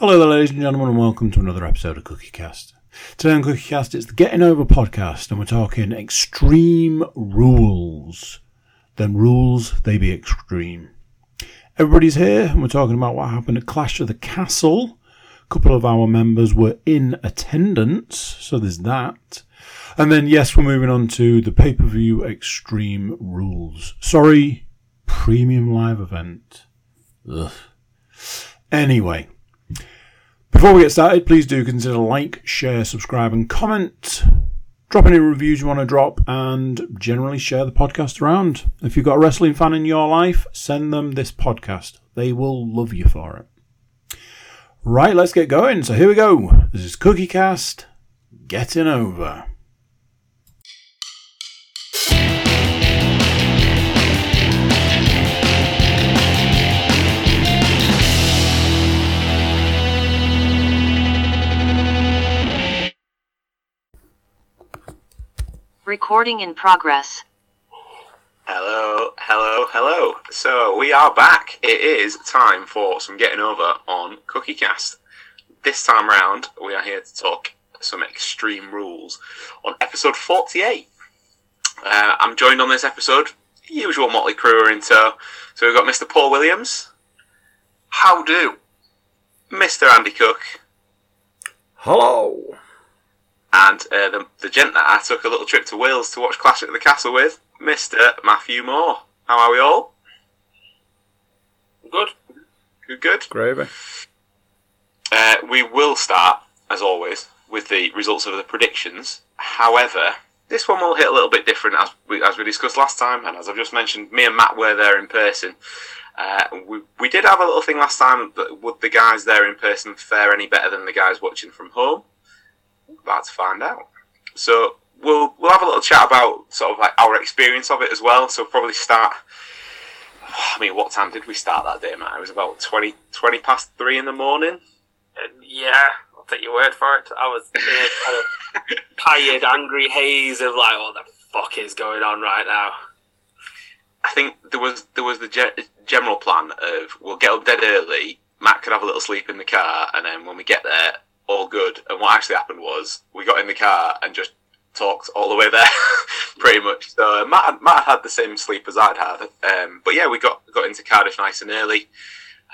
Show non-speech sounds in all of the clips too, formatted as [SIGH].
Hello there, ladies and gentlemen, and welcome to another episode of Cookie Cast. Today on Cookie Cast, it's the Getting Over podcast, and we're talking extreme rules. Then rules, they be extreme. Everybody's here, and we're talking about what happened at Clash of the Castle. A couple of our members were in attendance, so there's that. And then, yes, we're moving on to the pay per view extreme rules. Sorry, premium live event. Ugh. Anyway, before we get started, please do consider like, share, subscribe, and comment. Drop any reviews you want to drop, and generally share the podcast around. If you've got a wrestling fan in your life, send them this podcast. They will love you for it. Right, let's get going. So here we go. This is Cookie Cast. Getting over. Recording in progress. Hello, hello, hello. So we are back. It is time for some getting over on Cookie Cast. This time round, we are here to talk some extreme rules on episode 48. Uh, I'm joined on this episode, usual Motley Crew are in tow. So we've got Mr. Paul Williams. How do? Mr. Andy Cook. Hello. And uh, the, the gent that I took a little trip to Wales to watch Clash at the Castle with, Mr. Matthew Moore. How are we all? Good. Good, good. Gravy. Uh, we will start, as always, with the results of the predictions. However, this one will hit a little bit different as we, as we discussed last time, and as I've just mentioned, me and Matt were there in person. Uh, we, we did have a little thing last time that would the guys there in person fare any better than the guys watching from home? About to find out. So we'll we'll have a little chat about sort of like our experience of it as well. So probably start. I mean, what time did we start that day, Matt? It was about 20, 20 past three in the morning. Uh, yeah, I'll take your word for it. I was in a kind of [LAUGHS] tired, angry haze of like, what the fuck is going on right now? I think there was there was the ge- general plan of we'll get up dead early. Matt could have a little sleep in the car, and then when we get there, all good. And what actually happened was we got in the car and just talked all the way there, [LAUGHS] pretty much. So uh, Matt Matt had the same sleep as I'd had, um, but yeah, we got got into Cardiff nice and early,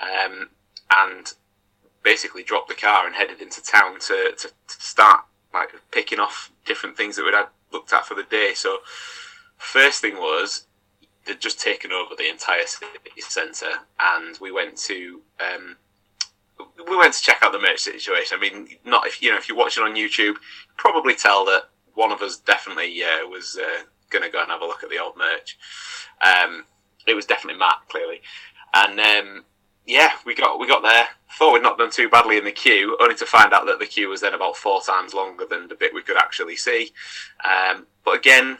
um, and basically dropped the car and headed into town to, to, to start like picking off different things that we'd had looked at for the day. So first thing was they'd just taken over the entire city centre, and we went to um, we went to check out the merch situation. I mean, not if you know if you're watching on YouTube, probably tell that one of us definitely uh, was uh, going to go and have a look at the old merch. Um, it was definitely Matt, clearly, and um, yeah, we got we got there. Thought we'd not done too badly in the queue, only to find out that the queue was then about four times longer than the bit we could actually see. Um, but again,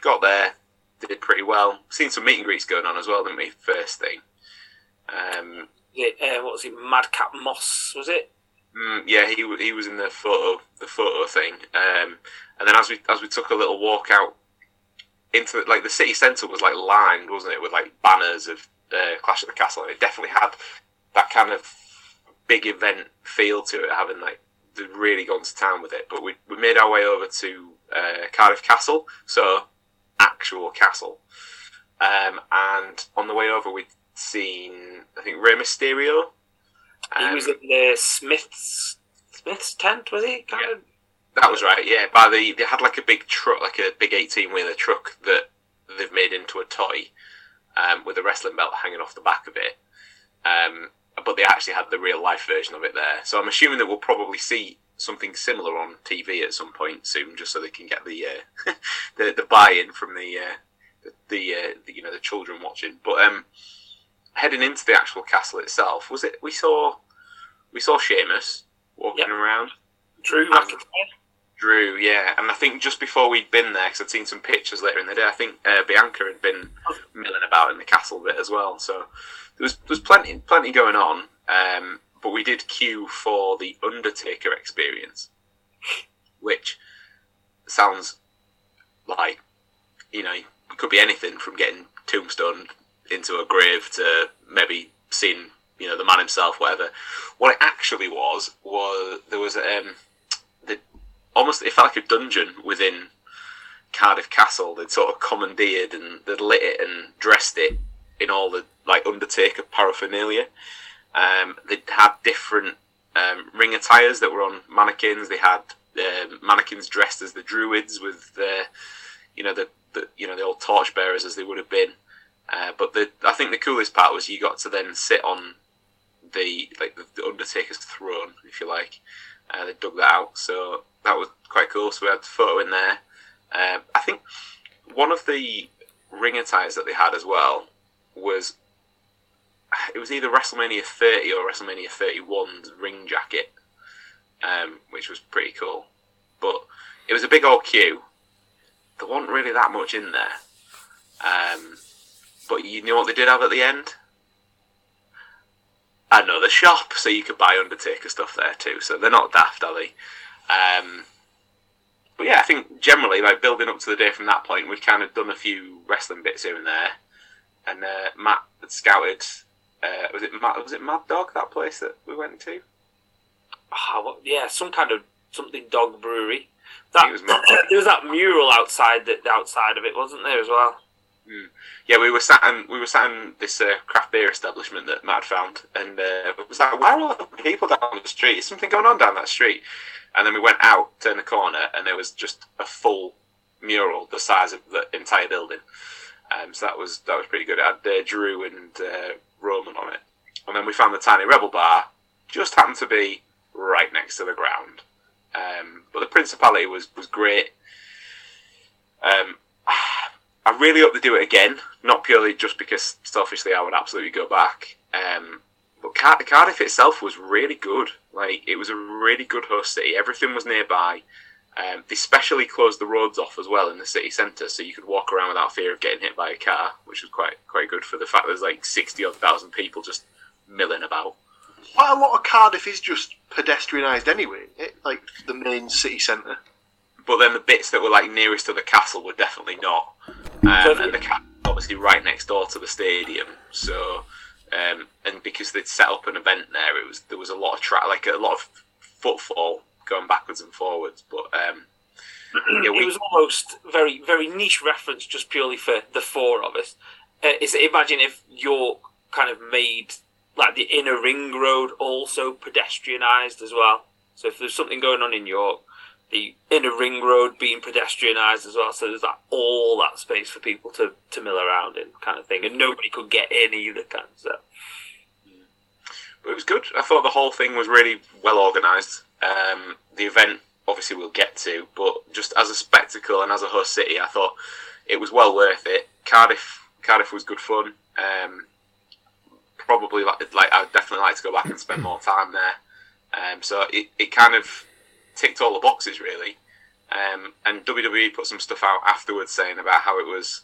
got there, did pretty well. Seen some meet and greets going on as well, didn't we? First thing. Um, It, uh, what was it? Madcap Moss, was it? Mm, yeah, he he was in the photo the photo thing, um, and then as we as we took a little walk out into like the city centre was like lined, wasn't it, with like banners of uh, Clash of the Castle, and it definitely had that kind of big event feel to it, having like really gone to town with it. But we we made our way over to uh, Cardiff Castle, so actual castle, um, and on the way over we'd seen I think Rey Mysterio. He um, was in the Smyths Smyths tent, was he? Kind of. That was right, yeah. By the they had like a big truck, like a big eighteen wheeler truck that they've made into a toy, um, with a wrestling belt hanging off the back of it. Um, but they actually had the real life version of it there. So I'm assuming that we'll probably see something similar on TV at some point soon, just so they can get the uh, [LAUGHS] the, the buy-in from the uh, the, the, uh, the you know the children watching. But um, heading into the actual castle itself, was it we saw we saw Sheamus walking Yep. around. Drew McIntyre. Drew, yeah, and I think just before we'd been there, because I'd seen some pictures later in the day, I think uh, Bianca had been milling about in the castle bit as well. So there was there was plenty plenty going on, um, but we did queue for the Undertaker experience, which sounds like you know it could be anything from getting tombstone into a grave to maybe seeing you know the man himself, whatever. What it actually was was there was um, the almost it felt like a dungeon within Cardiff Castle. They'd sort of commandeered and they'd lit it and dressed it in all the like Undertaker paraphernalia. Um, they had different um, ring attires that were on mannequins. They had um, mannequins dressed as the druids with the, you know, the, the you know the old torchbearers as they would have been. Uh, but the I think the coolest part was you got to then sit on the like the, the Undertaker's throne, if you like. Uh, they dug that out, so that was quite cool. So we had a photo in there. Uh, I think one of the ring attires that they had as well was it was either WrestleMania 30 or WrestleMania 31's ring jacket, um, which was pretty cool. But it was a big old queue. There wasn't really that much in there. Um, but you know what they did have at the end? Another shop, so you could buy Undertaker stuff there too. So they're not daft, are they? Um, but yeah, I think generally, like building up to the day from that point, we've kind of done a few wrestling bits here and there. And uh, Matt had scouted. Uh, was it Mad, was it Mad Dog that place that we went to? Ah, what- yeah, some kind of something dog brewery. That was [COUGHS] there was that mural outside the outside of it, wasn't there as well? Yeah, we were sat in we were sat in this uh, craft beer establishment that Matt found, and uh, it was like, why are all the people down the street? Is something going on down that street? And then we went out, turned the corner, and there was just a full mural the size of the entire building. Um, so that was that was pretty good. It had uh, Drew and uh, Roman on it, and then we found the tiny Rebel bar. Just happened to be right next to the ground, um, but the Principality was was great. Um, I really hope they do it again, not purely just because selfishly I would absolutely go back. Um, but Car- Cardiff itself was really good. Like it was a really good host city. Everything was nearby. Um, they specially closed the roads off as well in the city centre, so you could walk around without fear of getting hit by a car, which was quite quite good for the fact there's like sixty odd thousand people just milling about. Quite a lot of Cardiff is just pedestrianised anyway, it, like the main city centre. But then the bits that were like nearest to the castle were definitely not. Um, and the castle obviously right next door to the stadium. So, um, and because they'd set up an event there, it was there was a lot of tra- like a lot of footfall going backwards and forwards. But um, [CLEARS THROAT] yeah, it was almost very very niche reference just purely for the four of us. Uh, is imagine if York kind of made like the inner ring road also pedestrianised as well. So if there's something going on in York, the inner ring road being pedestrianised as well. So there's like all that space for people to, to mill around in kind of thing, and nobody could get in either kind of but it was good. I thought the whole thing was really well organised. Um, the event, obviously, we'll get to, but just as a spectacle and as a host city, I thought it was well worth it. Cardiff, Cardiff was good fun. Um, probably like, like I'd definitely like to go back and spend more time there. Um, so it, it kind of ticked all the boxes really. Um, and WWE put some stuff out afterwards saying about how it was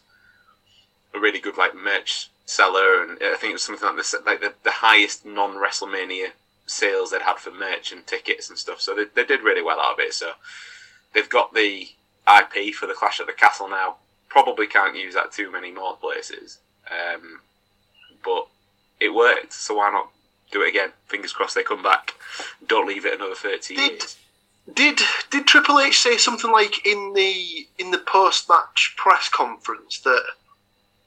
a really good like merch seller, and I think it was something like the like the, the highest non WrestleMania sales they'd had for merch and tickets and stuff. So they, they did really well out of it. So they've got the IP for the Clash at the Castle now. Probably can't use that too many more places, um, but it worked. So why not do it again? Fingers crossed they come back. Don't leave it another thirty Did- years. Did did Triple H say something like in the in the post match press conference that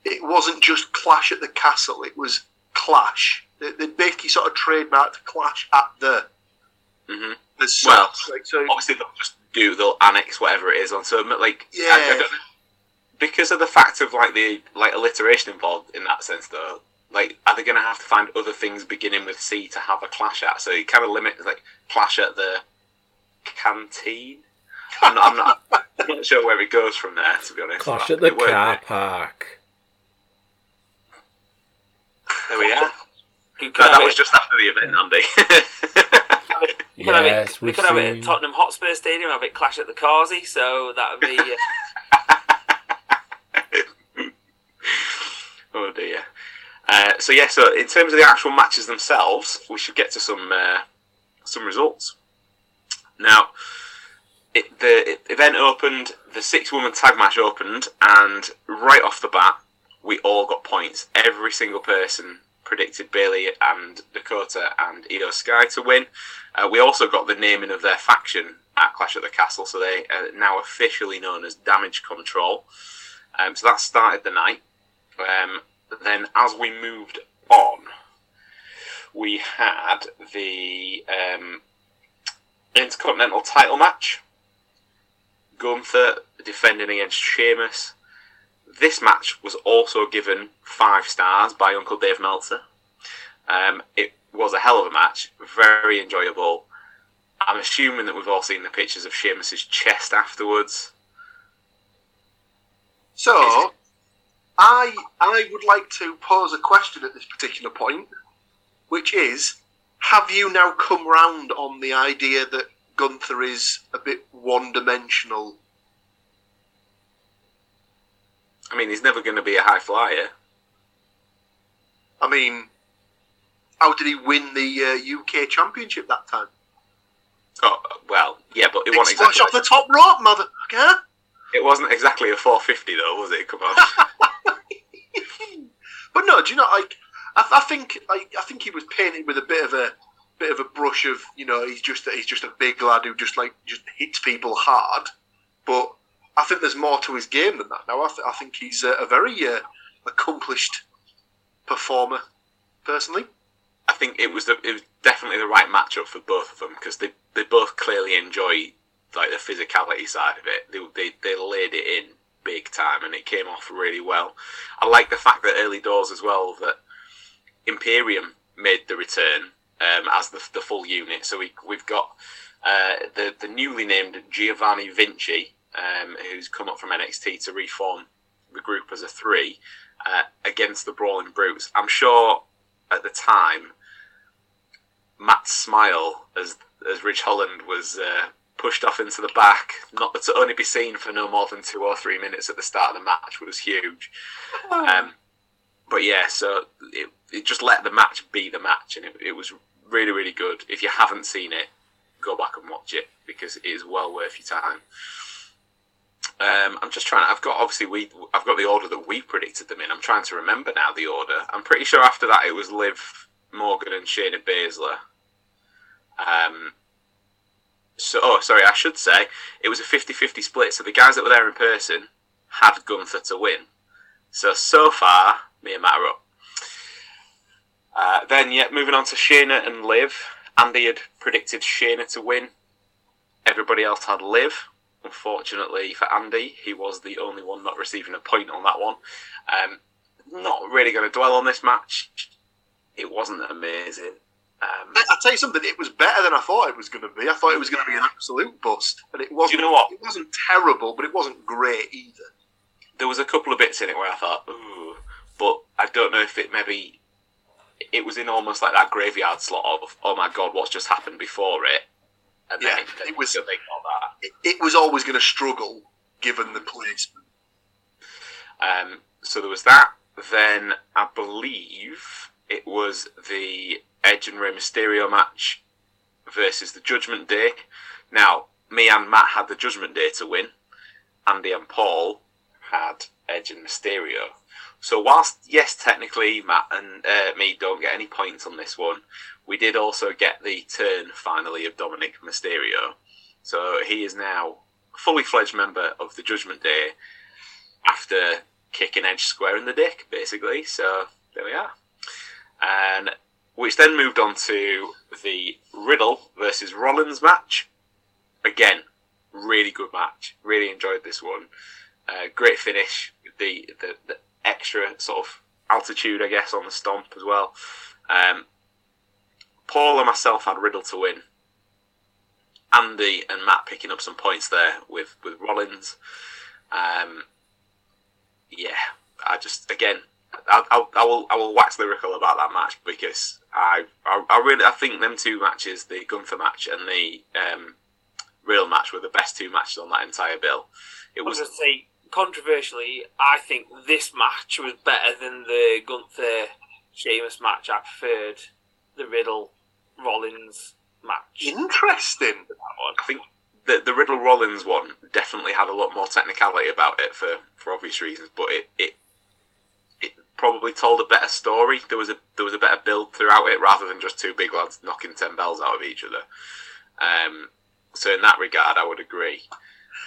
it wasn't just Clash at the Castle, it was Clash. They, they basically sort of trademarked Clash at the hmm the Well, like, so obviously they'll just do they'll annex whatever it is on so like Yeah. I, I because of the fact of like the like alliteration involved in that sense though like are they going to have to find other things beginning with C to have a clash at so it kind of limits like clash at the canteen I'm not, I'm not I'm not sure where it goes from there to be honest Clash at the it worked. car park. there we are You No, that was just after the event Andy [LAUGHS] You could have Yes, it, we we've could have it at Tottenham Hotspur Stadium, have it clash at the Causey, so that would be. Uh, [LAUGHS] Oh dear. Uh, so yeah, so in terms of the actual matches themselves, we should get to some uh, some results. Now, it, the event opened, the six woman tag match opened, and right off the bat, we all got points. Every single person predicted Bayley and Dakota and Iyo Sky to win. Uh, we also got the naming of their faction at Clash at the Castle, so they are now officially known as Damage Control. Um, so that started the night. Um, then, as we moved on, we had the um, Intercontinental title match. Gunther defending against Sheamus. This match was also given five stars by Uncle Dave Meltzer. Um, it was a hell of a match, very enjoyable. I'm assuming that we've all seen the pictures of Sheamus's chest afterwards. So, I I would like to pose a question at this particular point, which is: Have you now come round on the idea that Gunther is a bit one-dimensional? I mean, he's never going to be a high flyer. I mean, how did he win the uh, UK Championship that time? Oh, well, yeah, but it Big wasn't exactly. off the top rope, mother. Huh? It wasn't exactly a 450 though, was it? Come on. [LAUGHS] But no, do you know? Like, I, I think, like, I think he was painted with a bit of a bit of a brush of, you know, he's just he's just a big lad who just like just hits people hard. But I think there's more to his game than that. Now, I, th- I think he's a, a very uh, accomplished performer, personally. I think it was the, it was definitely the right matchup for both of them because they, they both clearly enjoy like the physicality side of it. They, they they laid it in big time and it came off really well. I like the fact that early doors as well that Imperium made the return um, as the, the full unit. So we we've got uh, the the newly named Giovanni Vinci, um, who's come up from NXT to reform the group as a three uh, against the Brawling Brutes. I'm sure at the time Matt's smile as as Ridge Holland was uh, pushed off into the back, not to only be seen for no more than two or three minutes at the start of the match, was huge. [LAUGHS] Um, but yeah, so it, it just let the match be the match, and it, it was really, really good. If you haven't seen it, go back and watch it because it is well worth your time. Um, I'm just trying. I've got obviously we. I've got the order that we predicted them in. I'm trying to remember now the order. I'm pretty sure after that it was Liv Morgan and Shayna Baszler. Um, so, oh, sorry, I should say it was a 50-50 split. So the guys that were there in person had Gunther to win. So so far, me and Matt are up. Uh, then, yeah, moving on to Shayna and Liv. Andy had predicted Shayna to win. Everybody else had Liv. Unfortunately for Andy, he was the only one not receiving a point on that one. Um, not really going to dwell on this match. It wasn't amazing. Um, I'll tell you something. It was better than I thought it was going to be. I thought it was going to be an absolute bust, and it wasn't. You know what? It wasn't terrible, but it wasn't great either. there was a couple of bits in it where I thought, ooh, but I don't know if it maybe it was in almost like that graveyard slot of, oh my god, what's just happened before it, and Yeah, it, then it was- they got that. It, it was always going to struggle given the placement. Um, so there was that. Then I believe it was the Edge and Rey Mysterio match versus the Judgment Day. Now, me and Matt had the Judgment Day to win. Andy and Paul had Edge and Mysterio. So whilst yes, technically Matt and uh, me don't get any points on this one, we did also get the turn finally of Dominic Mysterio. So he is now a fully fledged member of the Judgment Day after kicking Edge square in the dick, basically. So there we are. And which then moved on to the Riddle versus Rollins match. Again, really good match. Really enjoyed this one. Uh, great finish. The, the the extra sort of altitude, I guess, on the stomp as well. Um, Paul and myself had Riddle to win. Andy and Matt picking up some points there with with Rollins. Um, yeah, I just again, I, I, I will I will wax lyrical about that match because I, I I really I think them two matches, the Gunther match and the um, Riddle match, were the best two matches on that entire bill. It I was was going to say, controversially, I think this match was better than the Gunther Sheamus match. I preferred the Riddle Rollins match. Interesting. I think the the Riddle Rollins one definitely had a lot more technicality about it for, for obvious reasons, but it, it it probably told a better story. There was a there was a better build throughout it rather than just two big lads knocking ten bells out of each other. Um, so in that regard, I would agree.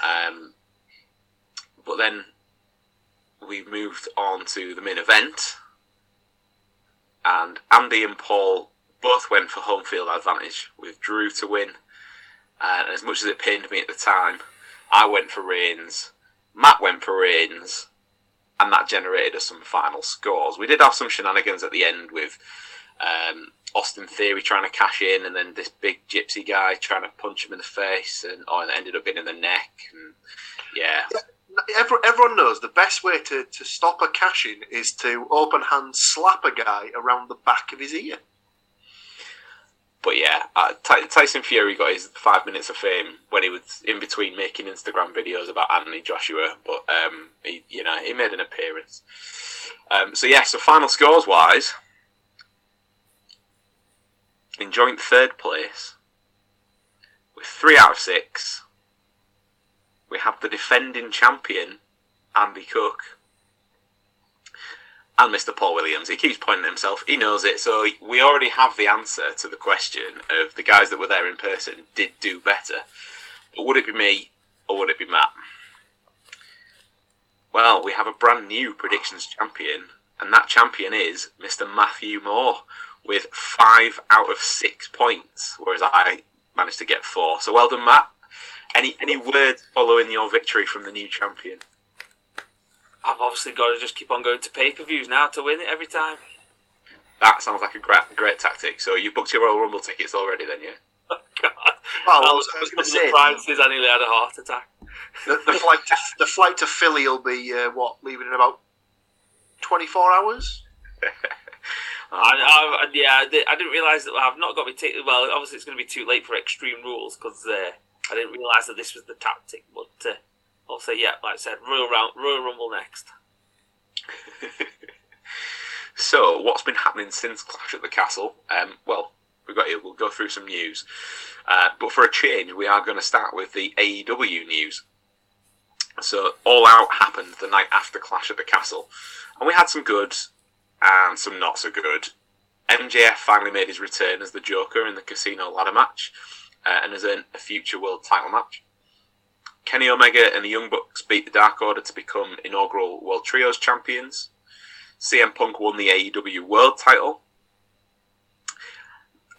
Um, but then we moved on to the main event, and Andy and Paul both went for home field advantage with Drew to win. And as much as it pained me at the time, I went for Reigns. Matt went for Reigns, and that generated us some final scores. We did have some shenanigans at the end with um, Austin Theory trying to cash in, and then this big gypsy guy trying to punch him in the face, and oh, and it ended up being in the neck. And yeah, Everyone, knows the best way to, to stop a cash in is to open hand slap a guy around the back of his ear. but yeah, uh, Ty- Tyson Fury got his five minutes of fame when he was in between making Instagram videos about Anthony Joshua, but um, he, you know, he made an appearance. Um, so yeah, so final scores wise, in joint third place with three out of six, we have the defending champion Andy Cook and Mr. Paul Williams. He keeps pointing himself. He knows it. So we already have the answer to the question of the guys that were there in person did do better. But would it be me or would it be Matt? Well, we have a brand new predictions champion, and that champion is Mr. Matthew Moore with five out of six points, whereas I managed to get four. So well done, Matt. Any any words following your victory from the new champion? I've obviously got to just keep on going to pay per views now to win it every time. That sounds like a great great tactic. So you booked your Royal Rumble tickets already, then, yeah? [LAUGHS] Oh, God. Well, I I was, was I was looking going to at say the. I nearly had a heart attack. the, the flight to the flight to Philly will be uh, what leaving in about twenty four hours. [LAUGHS] I, I, yeah, I, did, I didn't realise that I've not got me ticket. Well, obviously it's going to be too late for Extreme Rules because uh, I didn't realise that this was the tactic. But uh, I'll yeah, like I said, Royal, Round, Royal Rumble next. [LAUGHS] so, what's been happening since Clash at the Castle? Um, well, we've got here. We'll go through some news, uh, but for a change, we are going to start with the AEW news. So, All Out happened the night after Clash at the Castle, and we had some good and some not so good. MJF finally made his return as the Joker in the Casino ladder match, uh, and has earned a future world title match. Kenny Omega and the Young Bucks beat the Dark Order to become inaugural World Trios champions. CM Punk won the AEW World title.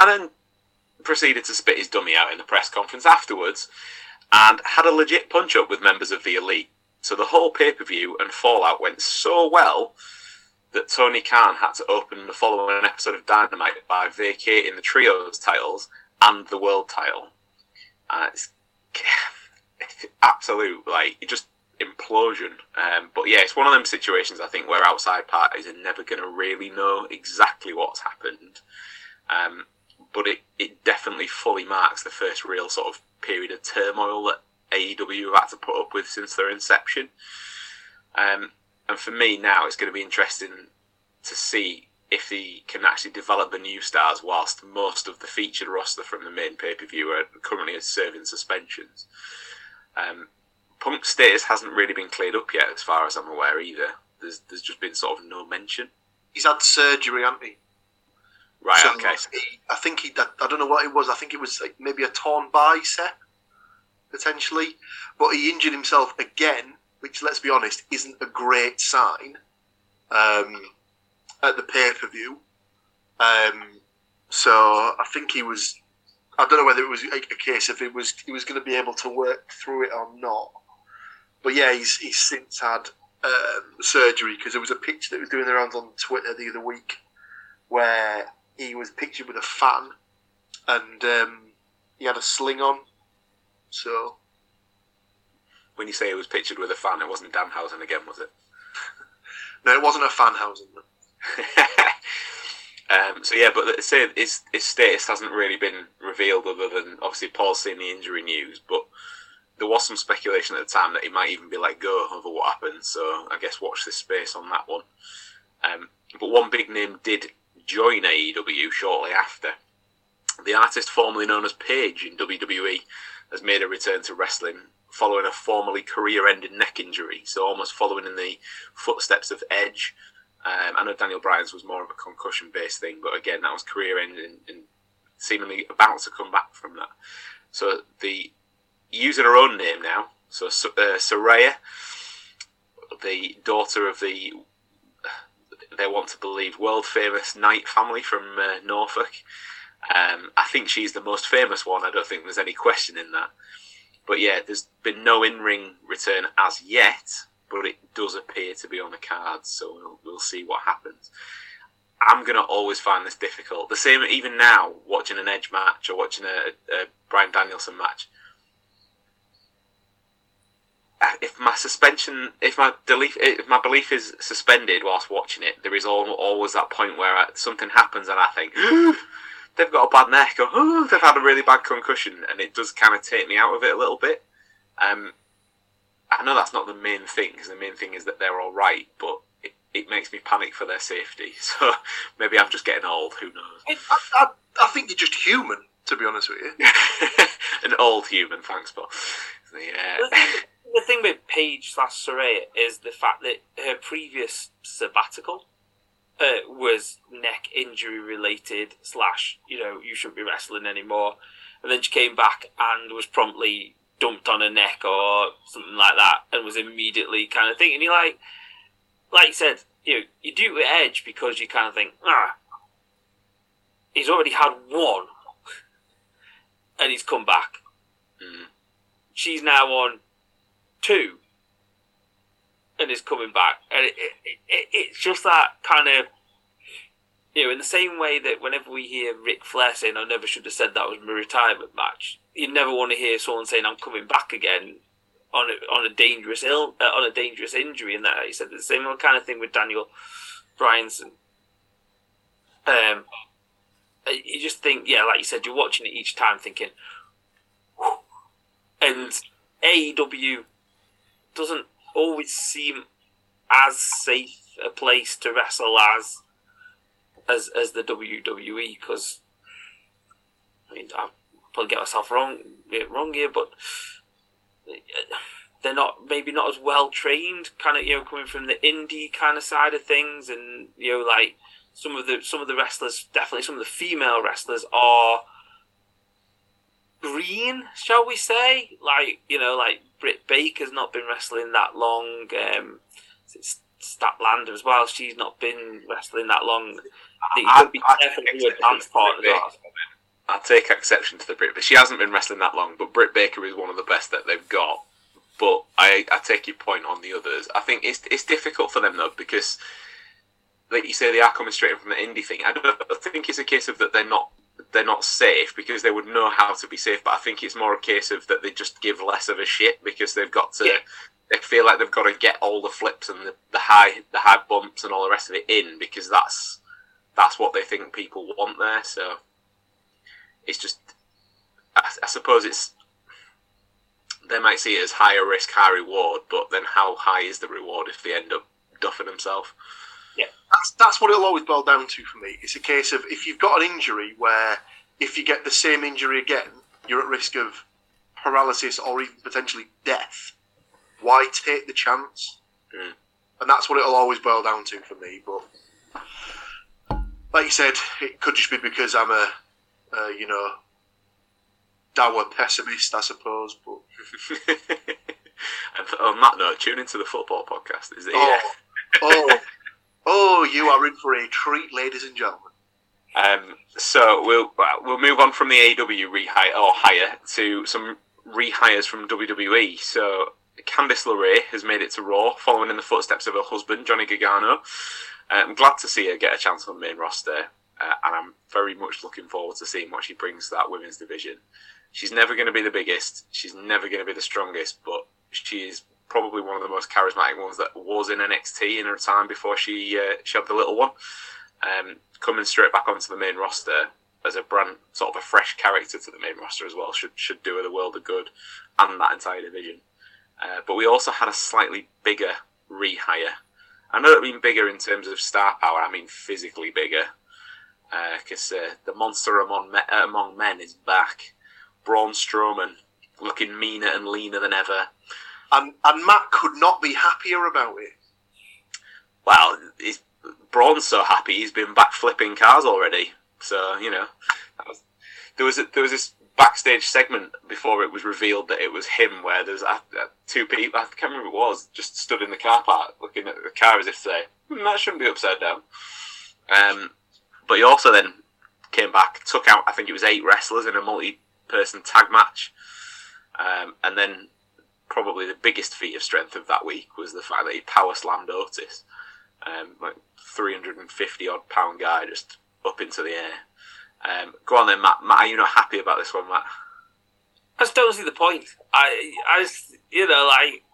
And then proceeded to spit his dummy out in the press conference afterwards and had a legit punch up with members of the Elite. So the whole pay per view and Fallout went so well that Tony Khan had to open the following episode of Dynamite by vacating the Trios titles and the World title. Uh, it's [LAUGHS] absolute like just implosion. Um, but yeah, it's one of them situations I think where outside parties are never going to really know exactly what's happened. Um, but it, it definitely fully marks the first real sort of period of turmoil that AEW have had to put up with since their inception. Um, and for me now, it's going to be interesting to see if he can actually develop the new stars whilst most of the featured roster from the main pay per view are currently serving suspensions. Um, Punk's status hasn't really been cleared up yet, as far as I'm aware, either. There's there's just been sort of no mention. He's had surgery, hasn't he? Right. So okay. he- I think he. I don't know what it was. I think it was like maybe a torn bicep, potentially. But he injured himself again, which, let's be honest, isn't a great sign. Um, at the pay per view. Um, so I think he was. I don't know whether it was a, a case of it was he was going to be able to work through it or not. But yeah, he's he's since had um, surgery because there was a picture that was doing the rounds on Twitter the other week where he was pictured with a fan and um, he had a sling on. So When you say it was pictured with a fan, it wasn't Danhausen again, was it? [LAUGHS] no, it wasn't a fan Fanhausen. [LAUGHS] um, so yeah, but say his his status hasn't really been revealed, other than obviously Paul's seen the injury news. But there was some speculation at the time that he might even be let go over what happened. So I guess watch this space on that one. Um, but one big name did join AEW shortly after. The artist formerly known as Paige in WWE has made a return to wrestling following a formerly career-ending neck injury. So almost following in the footsteps of Edge Um, I know Daniel Bryan's was more of a concussion based thing, but again, that was career ending and seemingly about to come back from that. So the using her own name now, so uh, Saraya, the daughter of the they want to believe world famous Knight family from uh, Norfolk. Um, I think she's the most famous one. I don't think there's any question in that. But yeah, there's been no in ring return as yet, but it does appear to be on the cards, so we'll, we'll see what happens. I'm going to always find this difficult. The same even now, watching an Edge match or watching a, a Bryan Danielson match. Uh, if my suspension, if my belief, if my belief is suspended whilst watching it, there is always that point where I, something happens and I think [GASPS] they've got a bad neck or [GASPS] they've had a really bad concussion, and it does kind of take me out of it a little bit. Um, I know that's not the main thing because the main thing is that they're all right, but it, it makes me panic for their safety. [LAUGHS] So maybe I'm just getting old. Who knows? I, I, I think you're just human, to be honest with you. [LAUGHS] An old human, thanks, Paul. Yeah. The thing with Paige slash Saraya is the fact that her previous sabbatical uh, was neck injury related slash you know you shouldn't be wrestling anymore and then she came back and was promptly dumped on her neck or something like that and was immediately kind of thinking you like like you said you know, you do it edge because you kind of think ah he's already had one [LAUGHS] and he's come back Mm. she's now on two and is coming back. And it, it, it, it's just that kind of, you know, in the same way that whenever we hear Ric Flair saying, I never should have said that was my retirement match, you never want to hear someone saying, I'm coming back again on a, on a dangerous ill, uh, on a dangerous injury. And that he said the same kind of thing with Daniel Bryanson. Um, you just think, yeah, like you said, you're watching it each time thinking, "Whew." and AEW doesn't always seem as safe a place to wrestle as as as the WWE because I mean I'll probably get myself wrong wrong here, but they're not maybe not as well trained, kind of you know coming from the indie kind of side of things, and you know like some of the some of the wrestlers, definitely some of the female wrestlers are green, shall we say? Like you know, like Britt Baker's not been wrestling that long. Um, it's Statlander as well. She's not been wrestling that long. I- I- definitely a dance partner. Britt Baker. I take exception to the Brit, but she hasn't been wrestling that long. But Britt Baker is one of the best that they've got. But I, I take your point on the others. I think it's it's difficult for them though because, like you say, they are coming straight in from the indie thing. I don't think it's a case of that they're not they're not safe because they would know how to be safe. But I think it's more a case of that they just give less of a shit because they've got to. Yeah. They feel like they've got to get all the flips and the, the high the high bumps and all the rest of it in because that's that's what they think people want there. So it's just, I, I suppose it's they might see it as higher risk, high reward, but then how high is the reward if they end up duffing themselves? Yeah, that's that's what it'll always boil down to for me. It's a case of if you've got an injury where if you get the same injury again, you're at risk of paralysis or even potentially death. Why take the chance? Mm. And that's what it'll always boil down to for me. But like you said, it could just be because I'm a, a you know, dour pessimist, I suppose. But [LAUGHS] and on that note, tune into the football podcast. Is it? oh, oh, oh, you are in for a treat, ladies and gentlemen. Um, so we'll we'll move on from the AW rehire or hire to some rehires from WWE. So Candice LeRae has made it to Raw, following in the footsteps of her husband Johnny Gargano. Uh, I'm glad to see her get a chance on the main roster, uh, and I'm very much looking forward to seeing what she brings to that women's division. She's never going to be the biggest. She's never going to be the strongest, but she is probably one of the most charismatic ones that was in NXT in her time before she uh, she had the little one. Um, coming straight back onto the main roster as a brand, sort of a fresh character to the main roster as well, should should do her the world of good, and that entire division. Uh, but we also had a slightly bigger rehire. I know that I mean bigger in terms of star power. I mean physically bigger, because uh, the monster among me- uh, among men is back. Braun Strowman, looking meaner and leaner than ever. And and Matt could not be happier about it. Well, he's Braun's so happy he's been back flipping cars already. So you know, that was, there was a, there was this backstage segment before it was revealed that it was him, where there was two people. I can't remember who it was, just stood in the car park looking at the car as if to say, hmm, "That shouldn't be upside down." Um, but he also then came back, took out I think it was eight wrestlers in a multi-person tag match, um, and then probably the biggest feat of strength of that week was the fact that he power slammed Otis, um, like 350 odd pound guy just up into the air. Um, go on then, Matt. Matt, are you not happy about this one, Matt? I just don't see the point. I, I just, you know, like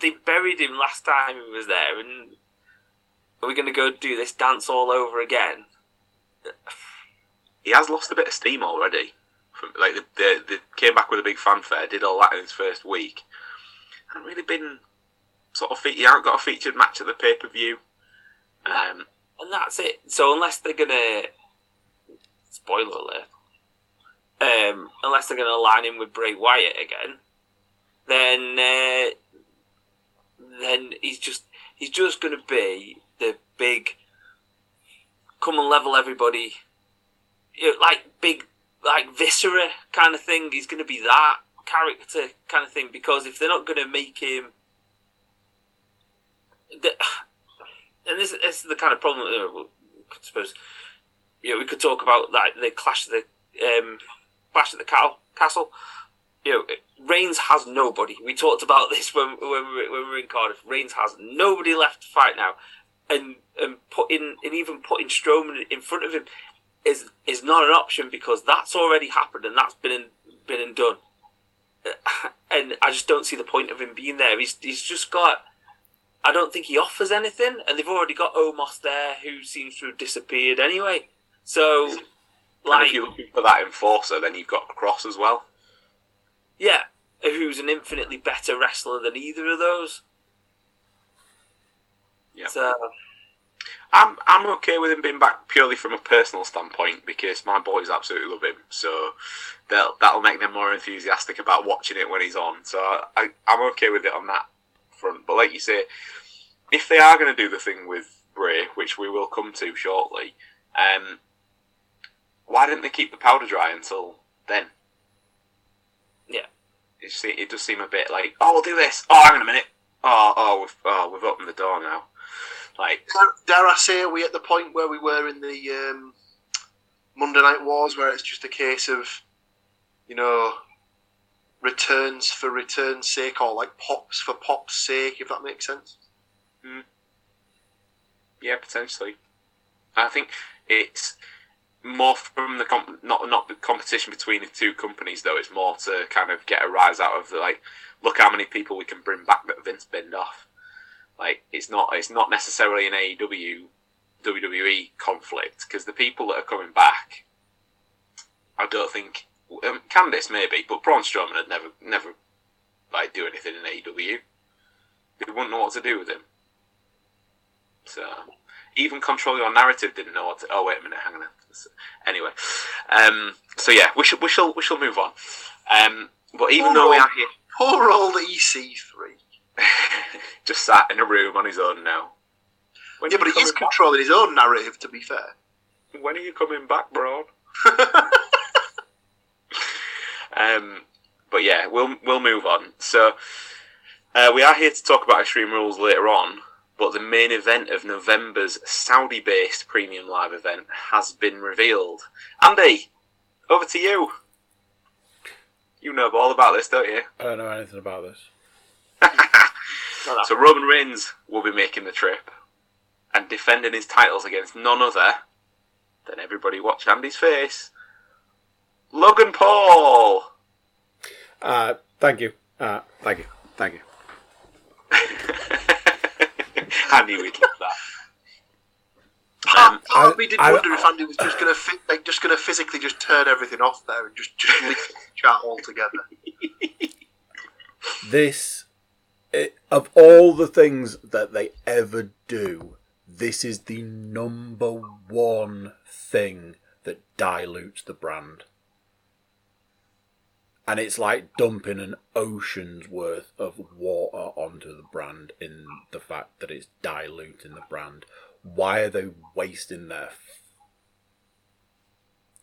they buried him last time he was there, and are we going to go do this dance all over again? He has lost a bit of steam already. From like they, came back with a big fanfare, did all that in his first week. Hasn't really been sort of he hasn't got a featured match at the pay per view. Um, and that's it. So unless they're gonna spoiler alert, um, unless they're gonna line him with Bray Wyatt again, then uh, then he's just he's just gonna be the big come and level everybody, you know, like big like viscera kind of thing. He's gonna be that character kind of thing because if they're not gonna make him. The, [SIGHS] and this, this is the kind of problem. Uh, I suppose you know, we could talk about like the clash of the um, clash at the castle. You know, Reigns has nobody. We talked about this when when we, were, when we were in Cardiff. Reigns has nobody left to fight now, and and putting and even putting Strowman in front of him is is not an option because that's already happened and that's been been and done. [LAUGHS] And I just don't see the point of him being there. He's he's just got. I don't think he offers anything, and they've already got Omos there, who seems to have disappeared anyway. So, and like, if you're looking for that enforcer, then you've got Kross as well. yeah, who's an infinitely better wrestler than either of those. Yeah. So, I'm I'm okay with him being back purely from a personal standpoint because my boys absolutely love him. So that'll that'll make them more enthusiastic about watching it when he's on. So I I'm okay with it on that front. But like you say, if they are going to do the thing with Bray, which we will come to shortly, um, why didn't they keep the powder dry until then? Yeah. It, just, it does seem a bit like, oh, we'll do this. Oh, hang on a minute. Oh, oh, we've, oh, we've opened the door now. Like, Dare, dare I say, are we at the point where we were in the um, Monday Night Wars, where it's just a case of, you know, returns for return's sake, or like pops for pop's sake, if that makes sense? Yeah, potentially. I think it's more from the comp- not not the competition between the two companies though. It's more to kind of get a rise out of the like, look how many people we can bring back that Vince binned off. Like it's not it's not necessarily an AEW WWE conflict because the people that are coming back, I don't think um, Candice maybe, but Braun Strowman had never never like do anything in AEW. They wouldn't know what to do with him. So even control your narrative didn't know what to. Oh wait a minute, hang on. Anyway, um, so yeah, we shall we shall we shall move on. Um, but even Poor though we are here, Poor old EC3. [LAUGHS] just sat in a room on his own now. When Yeah, but he is controlling his own narrative, to be fair. When are you coming back, bro? [LAUGHS] Um, but yeah, we'll we'll move on. So uh, we are here to talk about Extreme Rules later on, but the main event of November's Saudi-based premium live event has been revealed. Andy, over to you. You know all about this, don't you? I don't know anything about this. [LAUGHS] So Roman Reigns will be making the trip and defending his titles against none other than everybody watch Andy's face, Logan Paul. Uh, thank you. Uh, thank you. Thank you. [LAUGHS] I knew he'd love that. Part, Um, part of I- me did I- wonder if Andy was just going to like just going to physically just turn everything off there and just just leave the [LAUGHS] chat altogether. This, it, of all the things that they ever do, this is the number one thing that dilutes the brand. And it's like dumping an ocean's worth of water onto the brand in the fact that it's diluting the brand. why are they wasting their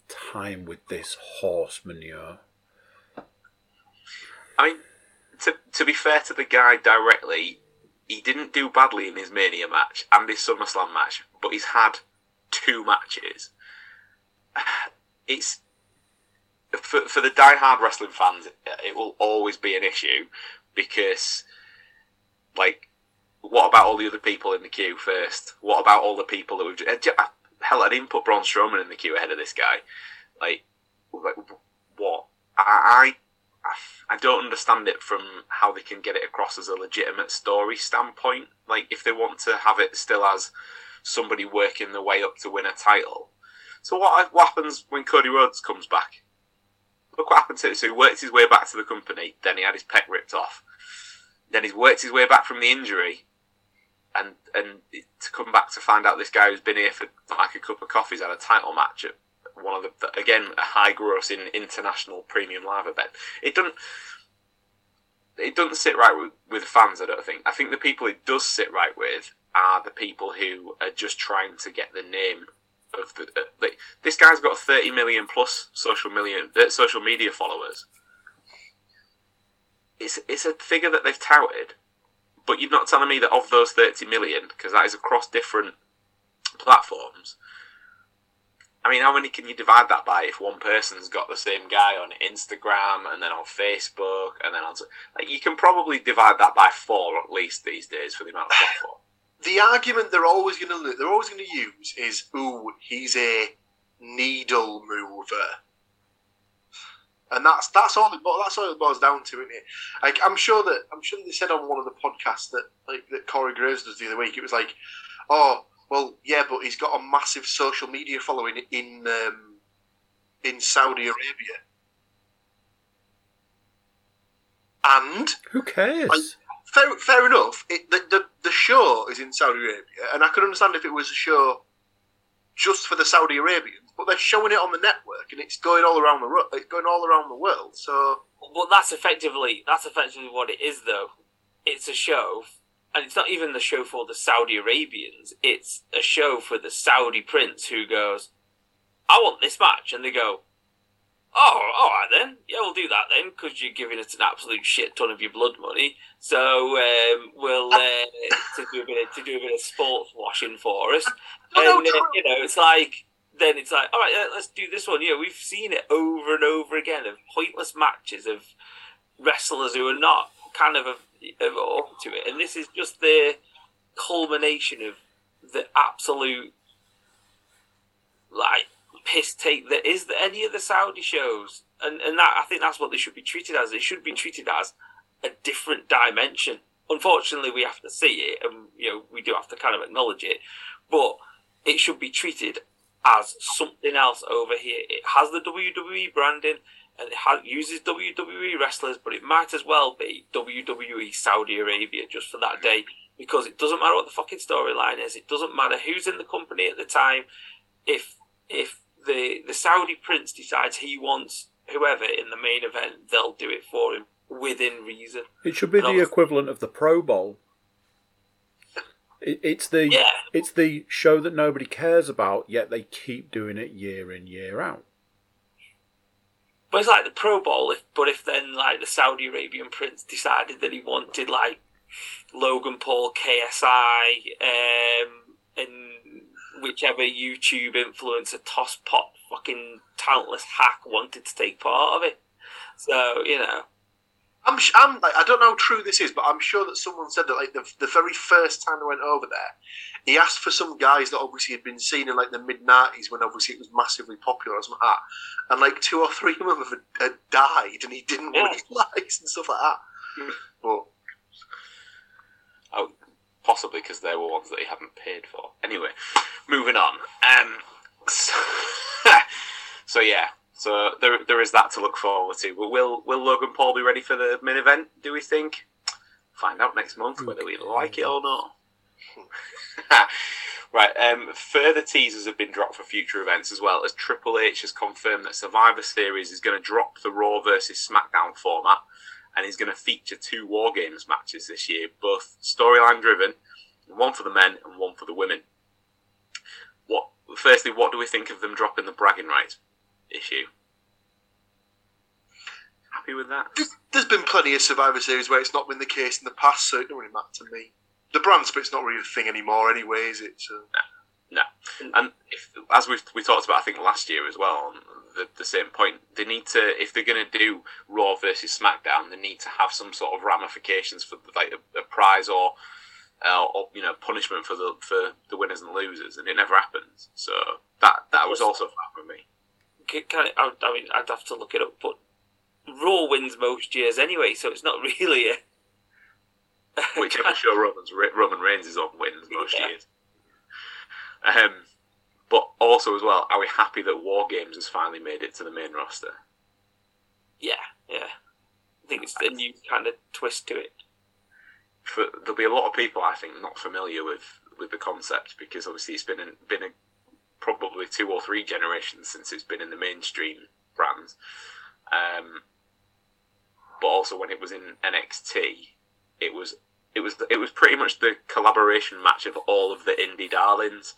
time with this horse manure? I mean, to to be fair to the guy directly, he didn't do badly in his Mania match and his SummerSlam match, but he's had two matches. [SIGHS] It's for for the die-hard wrestling fans, it will always be an issue because, like, what about all the other people in the queue first? What about all the people that we've uh, hell? I didn't put Braun Strowman in the queue ahead of this guy. Like, like what? I, I I don't understand it from how they can get it across as a legitimate story standpoint. Like, if they want to have it still as somebody working their way up to win a title. So what, what happens when Cody Rhodes comes back? Look what happened to him. So he worked his way back to the company. Then he had his pec ripped off. Then he's worked his way back from the injury, and and to come back to find out this guy who's been here for like a cup of coffee's had a title match at one of the again a high gross in international premium live event. It doesn't it doesn't sit right with, with fans. I don't think. I think the people it does sit right with are the people who are just trying to get the name of the. Uh, like, this guy's got 30 million plus social million uh, social media followers. It's it's a figure that they've touted, but you're not telling me that of those 30 million, because that is across different platforms. I mean, how many can you divide that by if one person's got the same guy on Instagram and then on Facebook and then on like you can probably divide that by four at least these days for the amount of platform. The argument they're always going to they're always going to use is, "Ooh, he's a needle mover," and that's that's all it, that's all it boils down to, isn't it? Like I'm sure that I'm sure they said on one of the podcasts that like that Corey Graves does the other week. It was like, "Oh, well, yeah, but he's got a massive social media following in um, in Saudi Arabia. And who cares? Like, fair, fair enough. It, the, the the show is in Saudi Arabia, and I could understand if it was a show just for the Saudi Arabians, but they're showing it on the network, and it's going all around the it's going all around the world. So, well, that's effectively that's effectively what it is, though. It's a show and it's not even the show for the Saudi Arabians. It's a show for the Saudi prince who goes, "I want this match," and they go, "Oh, all right then. Yeah, we'll do that then, because you're giving us an absolute shit ton of your blood money. So um, we'll uh, to do a bit of, to do a bit of sports washing for us." [LAUGHS] and uh, you know, it's like then it's like, all right, let's do this one. Yeah, we've seen it over and over again of pointless matches of wrestlers who are not kind of of to it, and this is just the culmination of the absolute like piss take that is any of the Saudi shows, and and that I think that's what they should be treated as. They should be treated as a different dimension. Unfortunately, we have to see it, and you know we do have to kind of acknowledge it, but it should be treated as something else over here. It has the WWE branding and it has, uses WWE wrestlers, but it might as well be WWE Saudi Arabia just for that day because it doesn't matter what the fucking storyline is. It doesn't matter who's in the company at the time. If if the the Saudi prince decides he wants whoever in the main event, they'll do it for him within reason. It should be and the equivalent of the Pro Bowl. It, it's the yeah. it's the show that nobody cares about, yet they keep doing it year in year out. But it's like the Pro Bowl, if, but if then like the Saudi Arabian prince decided that he wanted like Logan Paul, KSI, um, and whichever YouTube influencer, toss pot, fucking talentless hack wanted to take part of it. So you know, I'm, I'm like, I don't know how true this is, but I'm sure that someone said that like the, the very first time they went over there, he asked for some guys that obviously had been seen in like the mid '90s when obviously it was massively popular or something like that, and like two or three of them had, had died, and he didn't yeah. want his likes and stuff like that. But oh, possibly because they were ones that he hadn't paid for. Anyway, moving on. Um, so, [LAUGHS] so yeah, so there, there is that to look forward to. Will will Logan Paul be ready for the main event? Do we think? Find out next month whether we like it or not. [LAUGHS] right. Um, further teasers have been dropped for future events as well as Triple H has confirmed that Survivor Series is going to drop the Raw versus SmackDown format and he's going to feature two War Games matches this year, both storyline driven, one for the men and one for the women. what? Firstly, what do we think of them dropping the bragging rights issue? Happy with that? There's, there's been plenty of Survivor Series where it's not been the case in the past, so it doesn't really matter to me. The brand split's not really a thing anymore, anyway, is it? So. No. And if, as we we talked about, I think last year as well, on the, the same point, they need to, if they're going to do Raw versus SmackDown, they need to have some sort of ramifications for like a, a prize or, uh, or you know punishment for the for the winners and losers, and it never happens. So that that was also fun for me. Can, can I, I mean, I'd have to look it up, but Raw wins most years anyway, so it's not [LAUGHS] really a. Whichever [LAUGHS] show Roman's, Roman Reigns is on wins most Yeah. years. Um, but also as well, are we happy that War Games has finally made it to the main roster? Yeah, yeah. I think it's a new kind of twist to it. For, there'll be a lot of people I think not familiar with, with the concept because obviously it's been been a, probably two or three generations since it's been in the mainstream brands. Um, but also when it was in NXT, it was it was it was pretty much the collaboration match of all of the indie darlings.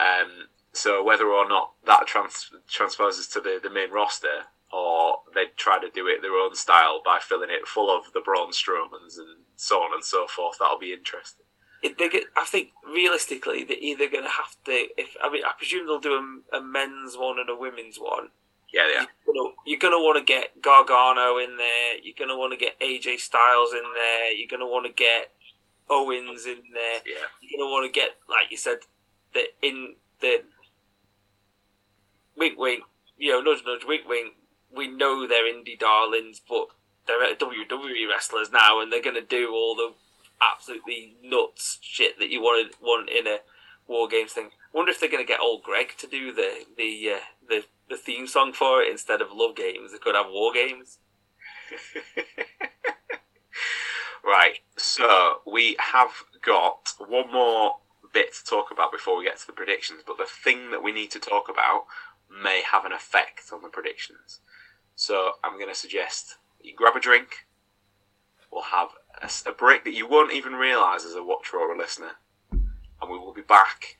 Um, so whether or not that trans- transposes to the, the main roster, or they try to do it their own style by filling it full of the Braun Strowmans and so on and so forth, that'll be interesting. It, they get, I think realistically, they're either going to have to. If I mean, I presume they'll do a, a men's one and a women's one. Yeah, yeah. You're you're gonna want to get Gargano in there. You're gonna want to get AJ Styles in there. You're gonna want to get Owens in there. Yeah. You're gonna want to get, like you said, the in the wink, wink. You know, nudge, nudge, wink, wink. We know they're indie darlings, but they're WWE wrestlers now, and they're gonna do all the absolutely nuts shit that you wanted want in a war games thing. I Wonder if they're gonna get old Greg to do the the uh, the the theme song for it instead of love games. They could have war games. [LAUGHS] right, so we have got one more bit to talk about before we get to the predictions, but the thing that we need to talk about may have an effect on the predictions. So I'm going to suggest you grab a drink, we'll have a, a break that you won't even realise as a watcher or a listener, and we will be back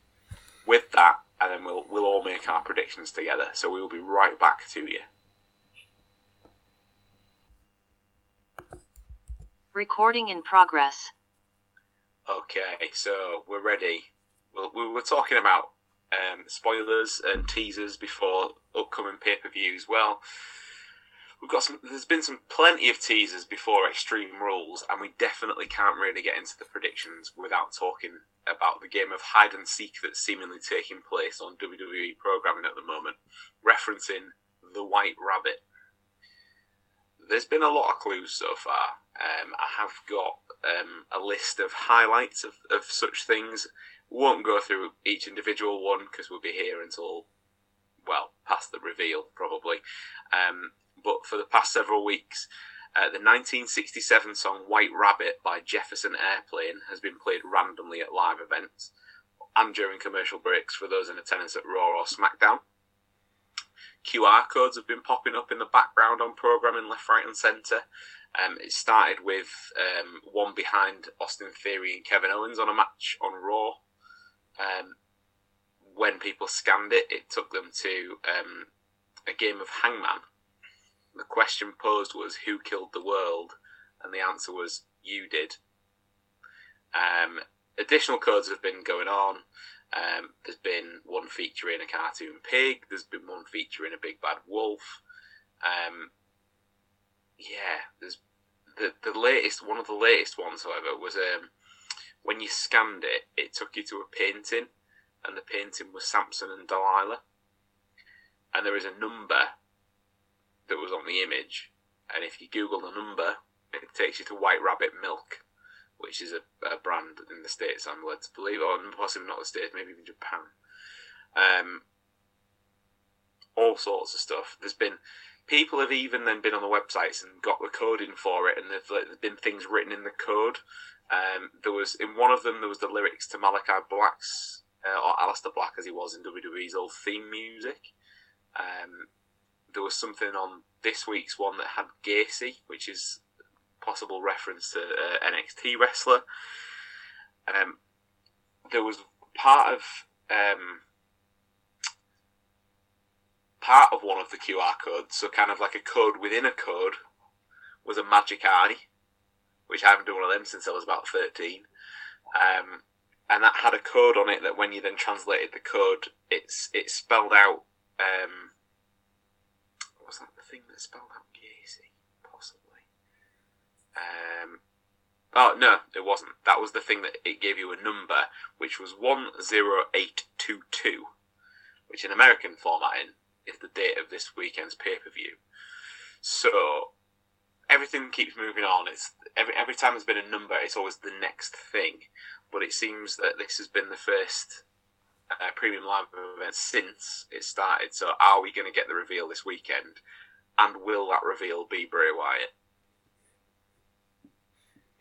with that, and then we'll, we'll all make our predictions together. So we will be right back to you. Recording in progress. Okay, so we're ready. Well, we were talking about um, spoilers and teasers before upcoming pay per views. Well, we've got some. There's been some plenty of teasers before Extreme Rules, and we definitely can't really get into the predictions without talking about the game of hide and seek that's seemingly taking place on WWE programming at the moment, referencing the White Rabbit. There's been a lot of clues so far. Um, I have got um, a list of highlights of, of such things. Won't go through each individual one because we'll be here until, well, past the reveal probably. Um, but for the past several weeks, uh, the 1967 song White Rabbit by Jefferson Airplane has been played randomly at live events and during commercial breaks for those in attendance at Raw or SmackDown. QR codes have been popping up in the background on programming left, right, and centre. Um, it started with um, one behind Austin Theory and Kevin Owens on a match on Raw. Um, when people scanned it, it took them to um, a game of Hangman. The question posed was, Who killed the world? And the answer was, You did. Um, additional codes have been going on. Um, there's been one featuring a cartoon pig. There's been one featuring a big bad wolf. Yeah, there's the the latest one of the latest ones, however, was um, when you scanned it, it took you to a painting, and the painting was Samson and Delilah. And there is a number that was on the image, and if you Google the number, it takes you to White Rabbit Milk, which is a, a brand in the states. I'm led to believe, or possibly not the states, maybe even Japan. Um, all sorts of stuff. There's been people have even then been on the websites and got the coding for it, and there've, been things written in the code. Um, there was in one of them there was the lyrics to Malachi Black's uh, or Aleister Black as he was in WWE's old theme music. Um, there was something on this week's one that had Gacy, which is possible reference to uh, NXT wrestler. Um, there was part of um, part of one of the QR codes, so kind of like a code within a code, was a magic eye, which I haven't done one of them since I was about 13. Um, and that had a code on it that when you then translated the code, it's it spelled out. Um, was that the thing that spelled out Gacy? Possibly. Um, oh no, it wasn't. That was the thing that it gave you a number, which was one zero eight two two, which in American formatting is the date of this weekend's pay per view. So everything keeps moving on. It's every every time there's been a number, it's always the next thing. But it seems that this has been the first uh, premium live event since it started. So are we going to get the reveal this weekend? And will that reveal be Bray Wyatt?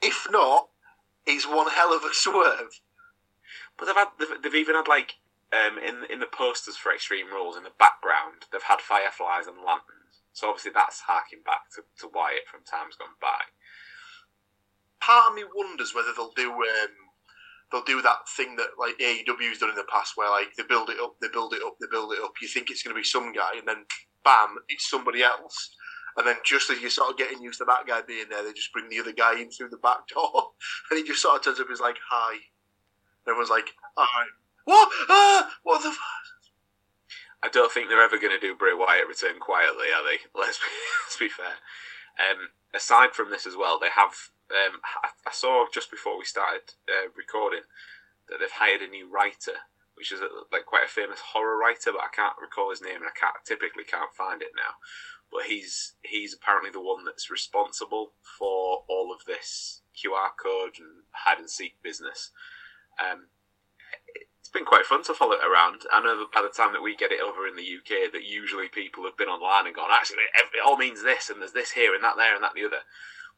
If not, it's one hell of a swerve. But they've had they've, they've even had like um, in in the posters for Extreme Rules in the background they've had fireflies and lanterns. So obviously that's harking back to, to Wyatt from times gone by. Part of me wonders whether they'll do um, they'll do that thing that like AEW's done in the past, where like they build it up, they build it up, they build it up. You think it's going to be some guy, and then bam, it's somebody else. And then just as you're sort of getting used to that guy being there, they just bring the other guy in through the back door, [LAUGHS] and he just sort of turns up is like, "Hi." And everyone's like, "Hi." What? Ah! What the? F-? I don't think they're ever going to do Bray Wyatt return quietly, are they? [LAUGHS] Let's be, let's be fair. Um, aside from this as well, they have. Um, I, I saw just before we started uh, recording that they've hired a new writer, which is a, like quite a famous horror writer, but I can't recall his name and I can't typically can't find it now. But he's he's apparently the one that's responsible for all of this QR code and hide and seek business. Um, been quite fun to follow it around. I know that by the time that we get it over in the UK, that usually people have been online and gone, actually, it all means this, and there's this here, and that there, and that the other,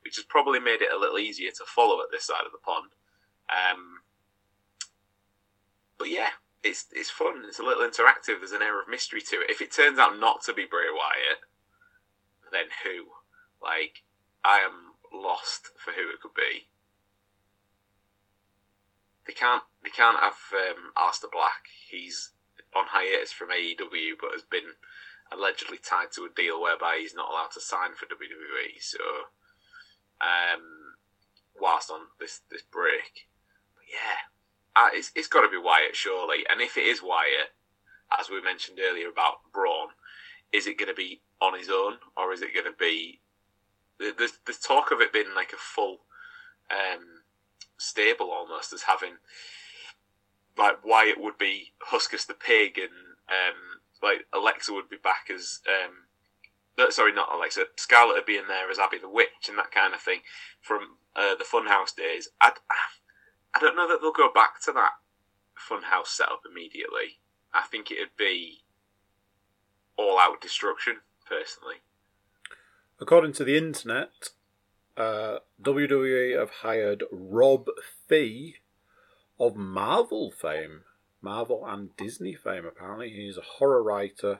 which has probably made it a little easier to follow at this side of the pond. Um, but yeah, it's it's fun. It's a little interactive. There's an air of mystery to it. If it turns out not to be Bray Wyatt, then who? Like, I am lost for who it could be. They can't they can't have um, Aleister Black. He's on hiatus from AEW, but has been allegedly tied to a deal whereby he's not allowed to sign for WWE. So, um, whilst on this this break, but yeah, uh, it's it's got to be Wyatt surely. And if it is Wyatt, as we mentioned earlier about Braun, is it going to be on his own or is it going to be? There's there's talk of it being like a full um, stable almost as having like Wyatt would be Huskus the pig, and um, like Alexa would be back as um, no, sorry, not Alexa. Scarlett would be in there as Abby the witch and that kind of thing from uh, the Funhouse days. I I don't know that they'll go back to that Funhouse setup immediately. I think it'd be all out destruction, personally. According to the internet, uh, WWE have hired Rob Fee of Marvel fame, Marvel and Disney fame. Apparently, he's a horror writer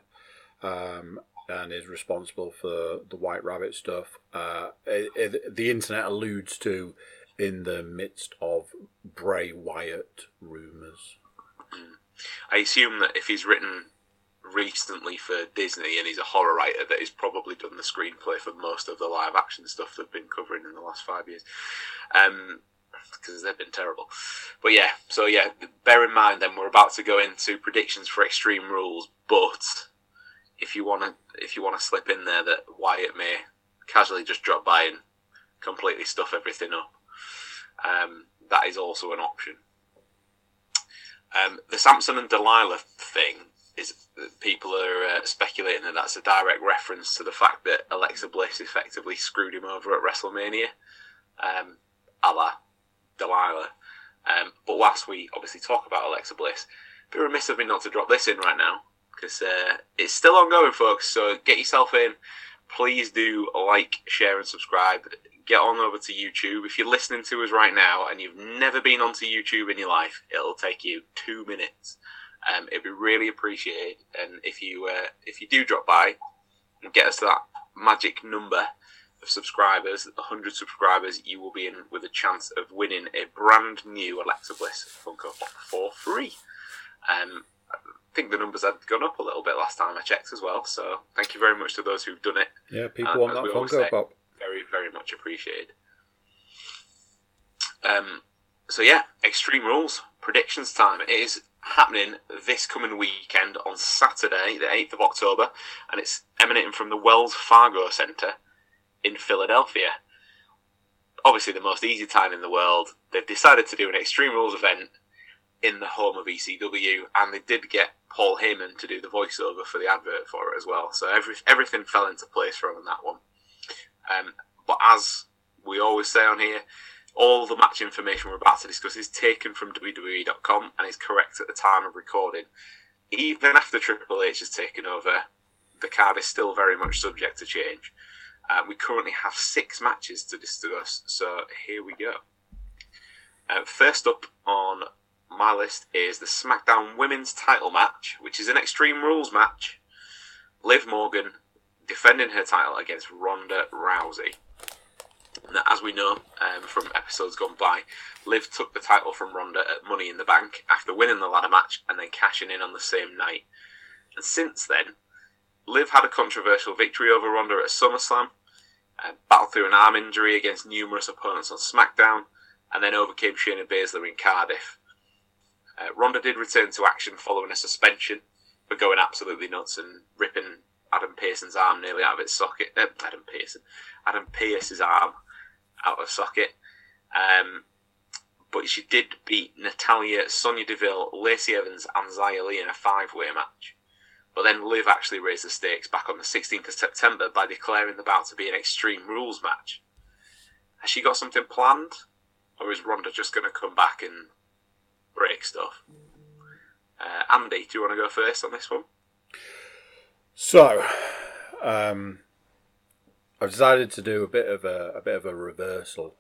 um, and is responsible for the White Rabbit stuff. Uh, it, it, the internet alludes to in the midst of Bray Wyatt rumors. I assume that if he's written recently for Disney and he's a horror writer, that he's probably done the screenplay for most of the live action stuff they've been covering in the last five years. Um, because they've been terrible. But yeah, so yeah, bear in mind then we're about to go into predictions for Extreme Rules. But if you want to, if you want to slip in there that Wyatt may casually just drop by and completely stuff everything up, um, that is also an option. Um, the Samson and Delilah thing is people are uh, speculating that that's a direct reference to the fact that Alexa Bliss effectively screwed him over at WrestleMania, um, a la Delilah. Um, but whilst we obviously talk about Alexa Bliss, be remiss of me not to drop this in right now because uh, it's still ongoing, folks. So get yourself in. Please do like, share, and subscribe. Get on over to YouTube. If you're listening to us right now and you've never been onto YouTube in your life, it'll take you two minutes. Um, it'd be really appreciated. And if you uh, if you do drop by and get us to that magic number, of subscribers, 100 subscribers, you will be in with a chance of winning a brand new Alexa Bliss Funko Pop for free. Um, I think the numbers had gone up a little bit last time I checked as well. So thank you very much to those who've done it. Yeah, people Uh, want that Funko say. Pop. Very, very much appreciated. Um, so yeah, Extreme Rules predictions time. It is happening this coming weekend on Saturday, the eighth of October, and it's emanating from the Wells Fargo Centre in Philadelphia. Obviously, the most easy time in the world. They've decided to do an Extreme Rules event in the home of ECW, and they did get Paul Heyman to do the voiceover for the advert for it as well. So every, everything fell into place for him on that one. Um, but as we always say on here, all the match information we're about to discuss is taken from WWE.com and is correct at the time of recording. Even after Triple H has taken over, the card is still very much subject to change. Uh, we currently have six matches to discuss, so here we go. Uh, first up on my list is the SmackDown Women's title match, which is an Extreme Rules match. Liv Morgan defending her title against Ronda Rousey. As we know um, from episodes gone by, Liv took the title from Ronda at Money in the Bank after winning the ladder match and then cashing in on the same night. And since then, Liv had a controversial victory over Ronda at SummerSlam, uh, battled through an arm injury against numerous opponents on SmackDown, and then overcame Shayna Baszler in Cardiff. Uh, Ronda did return to action following a suspension for going absolutely nuts and ripping Adam Pearson's arm nearly out of its socket. Uh, Adam Pearson, Adam Pearce's arm out of socket. Um, but she did beat Natalya, Sonya Deville, Lacey Evans, and Xia Li in a five-way match. But then Liv actually raised the stakes back on the 16th of September by declaring the bout to be an Extreme Rules match. Has she got something planned, or is Ronda just going to come back and break stuff? Uh, Andy, do you want to go first on this one? So, um, I've decided to do a bit of a, a bit of a reversal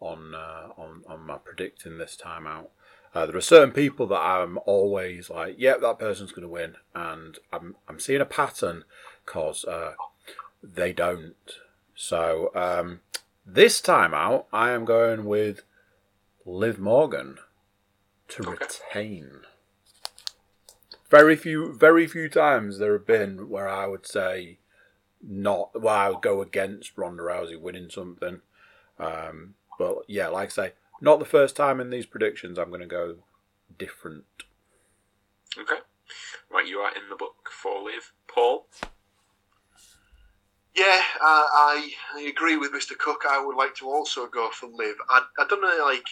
on uh, on on my predicting this time out. Uh, there are certain people that I'm always like, yeah, that person's going to win, and I'm I'm seeing a pattern because uh, they don't. So um, this time out, I am going with Liv Morgan to retain. Very few, very few times there have been where I would say not. Well, I would go against Ronda Rousey winning something. Um, but yeah, like I say, not the first time in these predictions. I'm going to go different. Okay. Right, you are in the book for Liv. Paul? Yeah, uh, I I agree with Mr. Cook. I would like to also go for Liv. I, I don't know, like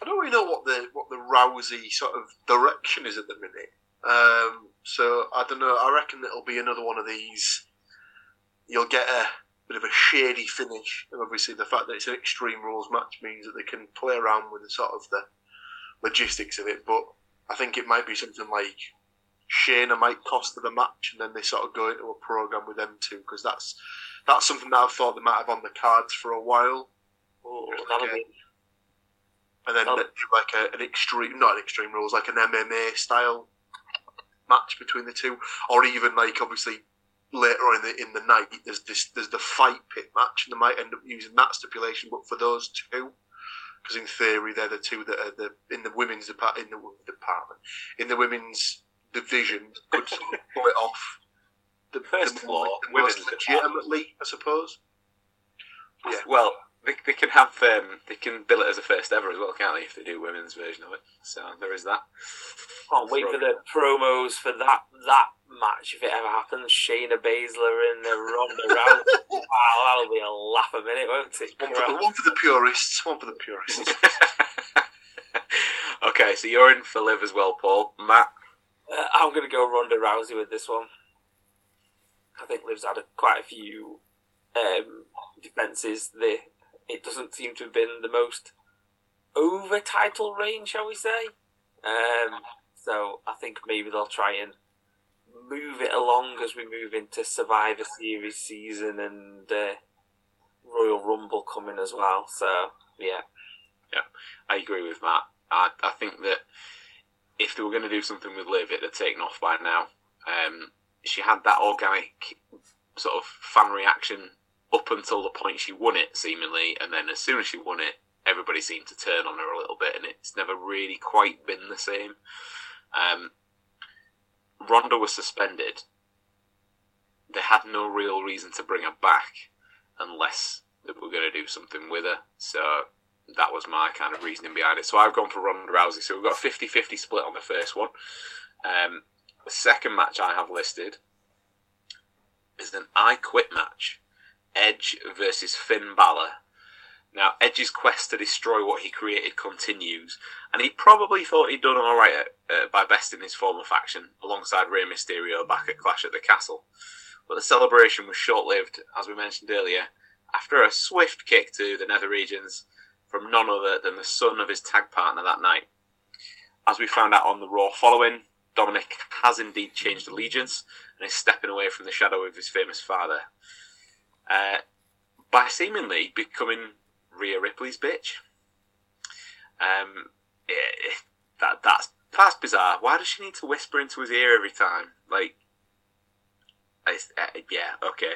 I don't really know what the what the Rousey sort of direction is at the minute. Um, so I don't know. I reckon it'll be another one of these. You'll get a bit of a shady finish, and obviously the fact that it's an Extreme Rules match means that they can play around with the sort of the logistics of it. But I think it might be something like Shayna might cost her the match, and then they sort of go into a program with them two because that's that's something that I've thought they might have on the cards for a while. Oh, Just that'll be and then Oh. do like a, an extreme, not an extreme rules, like an MMA style match between the two, or even like obviously later on in the in the night, there's this there's the fight pit match, and they might end up using that stipulation, but for those two. Because in theory, they're the two that are the in the women's depart in the women's department in the women's division could sort of pull it off. The, First the, floor, the women's department. legitimately, I suppose. Yeah. Well, they, they can have um, they can bill it as a first ever as well, can't they? If they do women's version of it, so there is that. Can't wait for the promos for that that match if it ever happens. Shayna Baszler and uh, Ronda [LAUGHS] Rousey. wow, that'll be a laugh a minute, won't it? One for, the, one for the purists. One for the purists. [LAUGHS] okay, so you're in for Liv as well, Paul. Matt. Uh, I'm going to go Ronda Rousey with this one. I think Liv's had a, quite a few um, defences. The it doesn't seem to have been the most over title reign, shall we say? Um, so I think maybe they'll try and move it along as we move into Survivor Series season and uh, Royal Rumble coming as well. So yeah, yeah, I agree with Matt. I, I think that if they were going to do something with Liv, it'd have taken off by now. Um, she had that organic sort of fan reaction up until the point she won it, seemingly, and then as soon as she won it, everybody seemed to turn on her a little bit, and it's never really quite been the same. Um, Ronda was suspended. They had no real reason to bring her back unless they were going to do something with her. So that was my kind of reasoning behind it. So I've gone for Ronda Rousey. So we've got a 50 50 split on the first one. Um, the second match I have listed is an I Quit match Edge versus Finn Balor. Now, Edge's quest to destroy what he created continues, and he probably thought he'd done all right uh, by besting his former faction alongside Rey Mysterio back at Clash at the Castle. But the celebration was short lived, as we mentioned earlier, after a swift kick to the nether regions from none other than the son of his tag partner that night. As we found out on the Raw following, Dominic has indeed changed allegiance and is stepping away from the shadow of his famous father. Uh, by seemingly becoming Rhea Ripley's bitch. Um, eh, that that's that's bizarre. Why does she need to whisper into his ear every time? Like, uh, yeah, okay.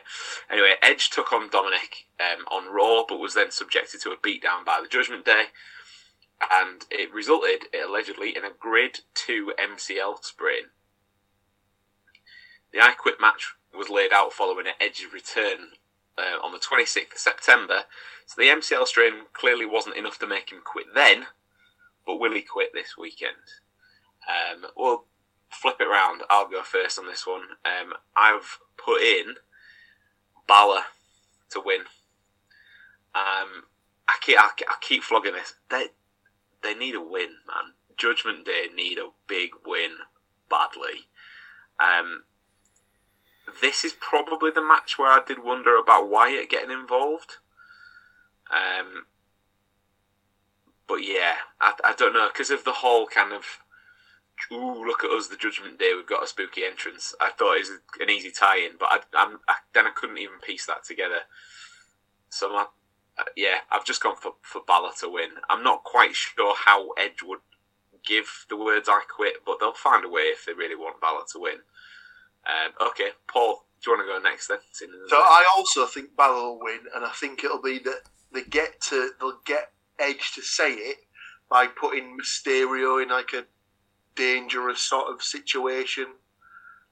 Anyway, Edge took on Dominic um, on Raw, but was then subjected to a beatdown by the Judgment Day, and it resulted allegedly in a Grade Two MCL sprain. The I Quit match was laid out following Edge's return uh, on the 26th of September. So the MCL strain clearly wasn't enough to make him quit then, but will he quit this weekend? Um, we'll flip it around. I'll go first on this one. Um, I've put in Balor to win. Um, I keep I, I keep flogging this. They they need a win, man. Judgment Day need a big win badly. Um, this is probably the match where I did wonder about Wyatt getting involved. Um, but yeah, I, I don't know because of the whole kind of ooh look at us the Judgment Day we've got a spooky entrance. I thought it was an easy tie-in, but I, I, then I couldn't even piece that together. So my, uh, yeah, I've just gone for for Balor to win. I'm not quite sure how Edge would give the words "I quit," but they'll find a way if they really want Balor to win. Um, okay, Paul, do you want to go next then? So I also think Balor will win, and I think it'll be that they get to they'll get Edge to say it by putting Mysterio in like a dangerous sort of situation,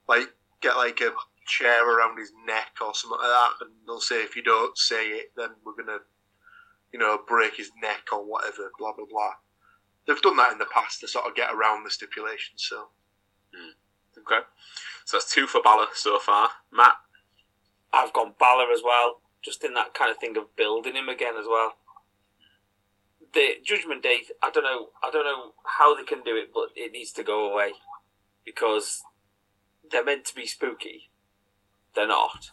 like get like a chair around his neck or something like that, and they'll say if you don't say it, then we're gonna, you know, break his neck or whatever. Blah blah blah. They've done that in the past to sort of get around the stipulation. So. Mm. Okay. So that's two for Balor so far. Matt? I've gone Balor as well, just in that kind of thing of building him again as well. The Judgment Day, I don't know, I don't know how they can do it, but it needs to go away because they're meant to be spooky. They're not,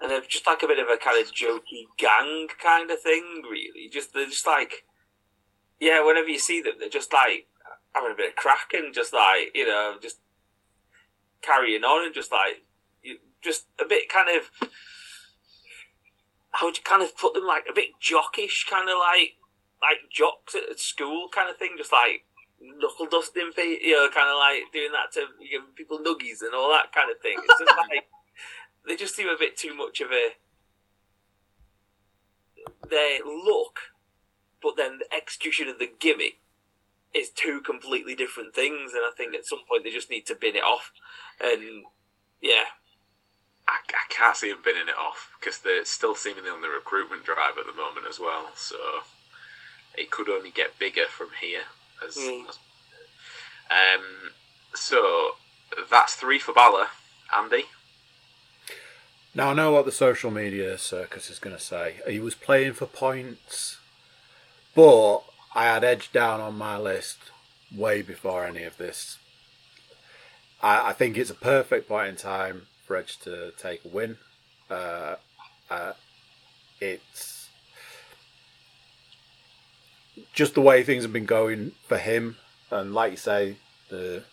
and they're just like a bit of a kind of jokey gang kind of thing. Really, just they're just like, yeah. Whenever you see them, they're just like having a bit of crack and just like you know, just carrying on and just like just a bit kind of how would you kind of put them like a bit jockish, kind of like like jocks at school kind of thing, just like knuckle dusting, you know, kind of like doing that to give people nuggies and all that kind of thing. It's just [LAUGHS] like they just seem a bit too much of a their look, but then the execution of the gimmick is two completely different things, and I think at some point they just need to bin it off. And yeah, I, I can't see them binning it off because they're still seemingly on the recruitment drive at the moment as well. So it could only get bigger from here. As, Mm. as- um, so that's three for Balor, Andy, Now I know what the social media circus is going to say. He was playing for points, but I had Edge down on my list way before any of this. I, I think it's a perfect point in time for Edge to take a win. Uh, uh, it's just the way things have been going for him, and like you say, the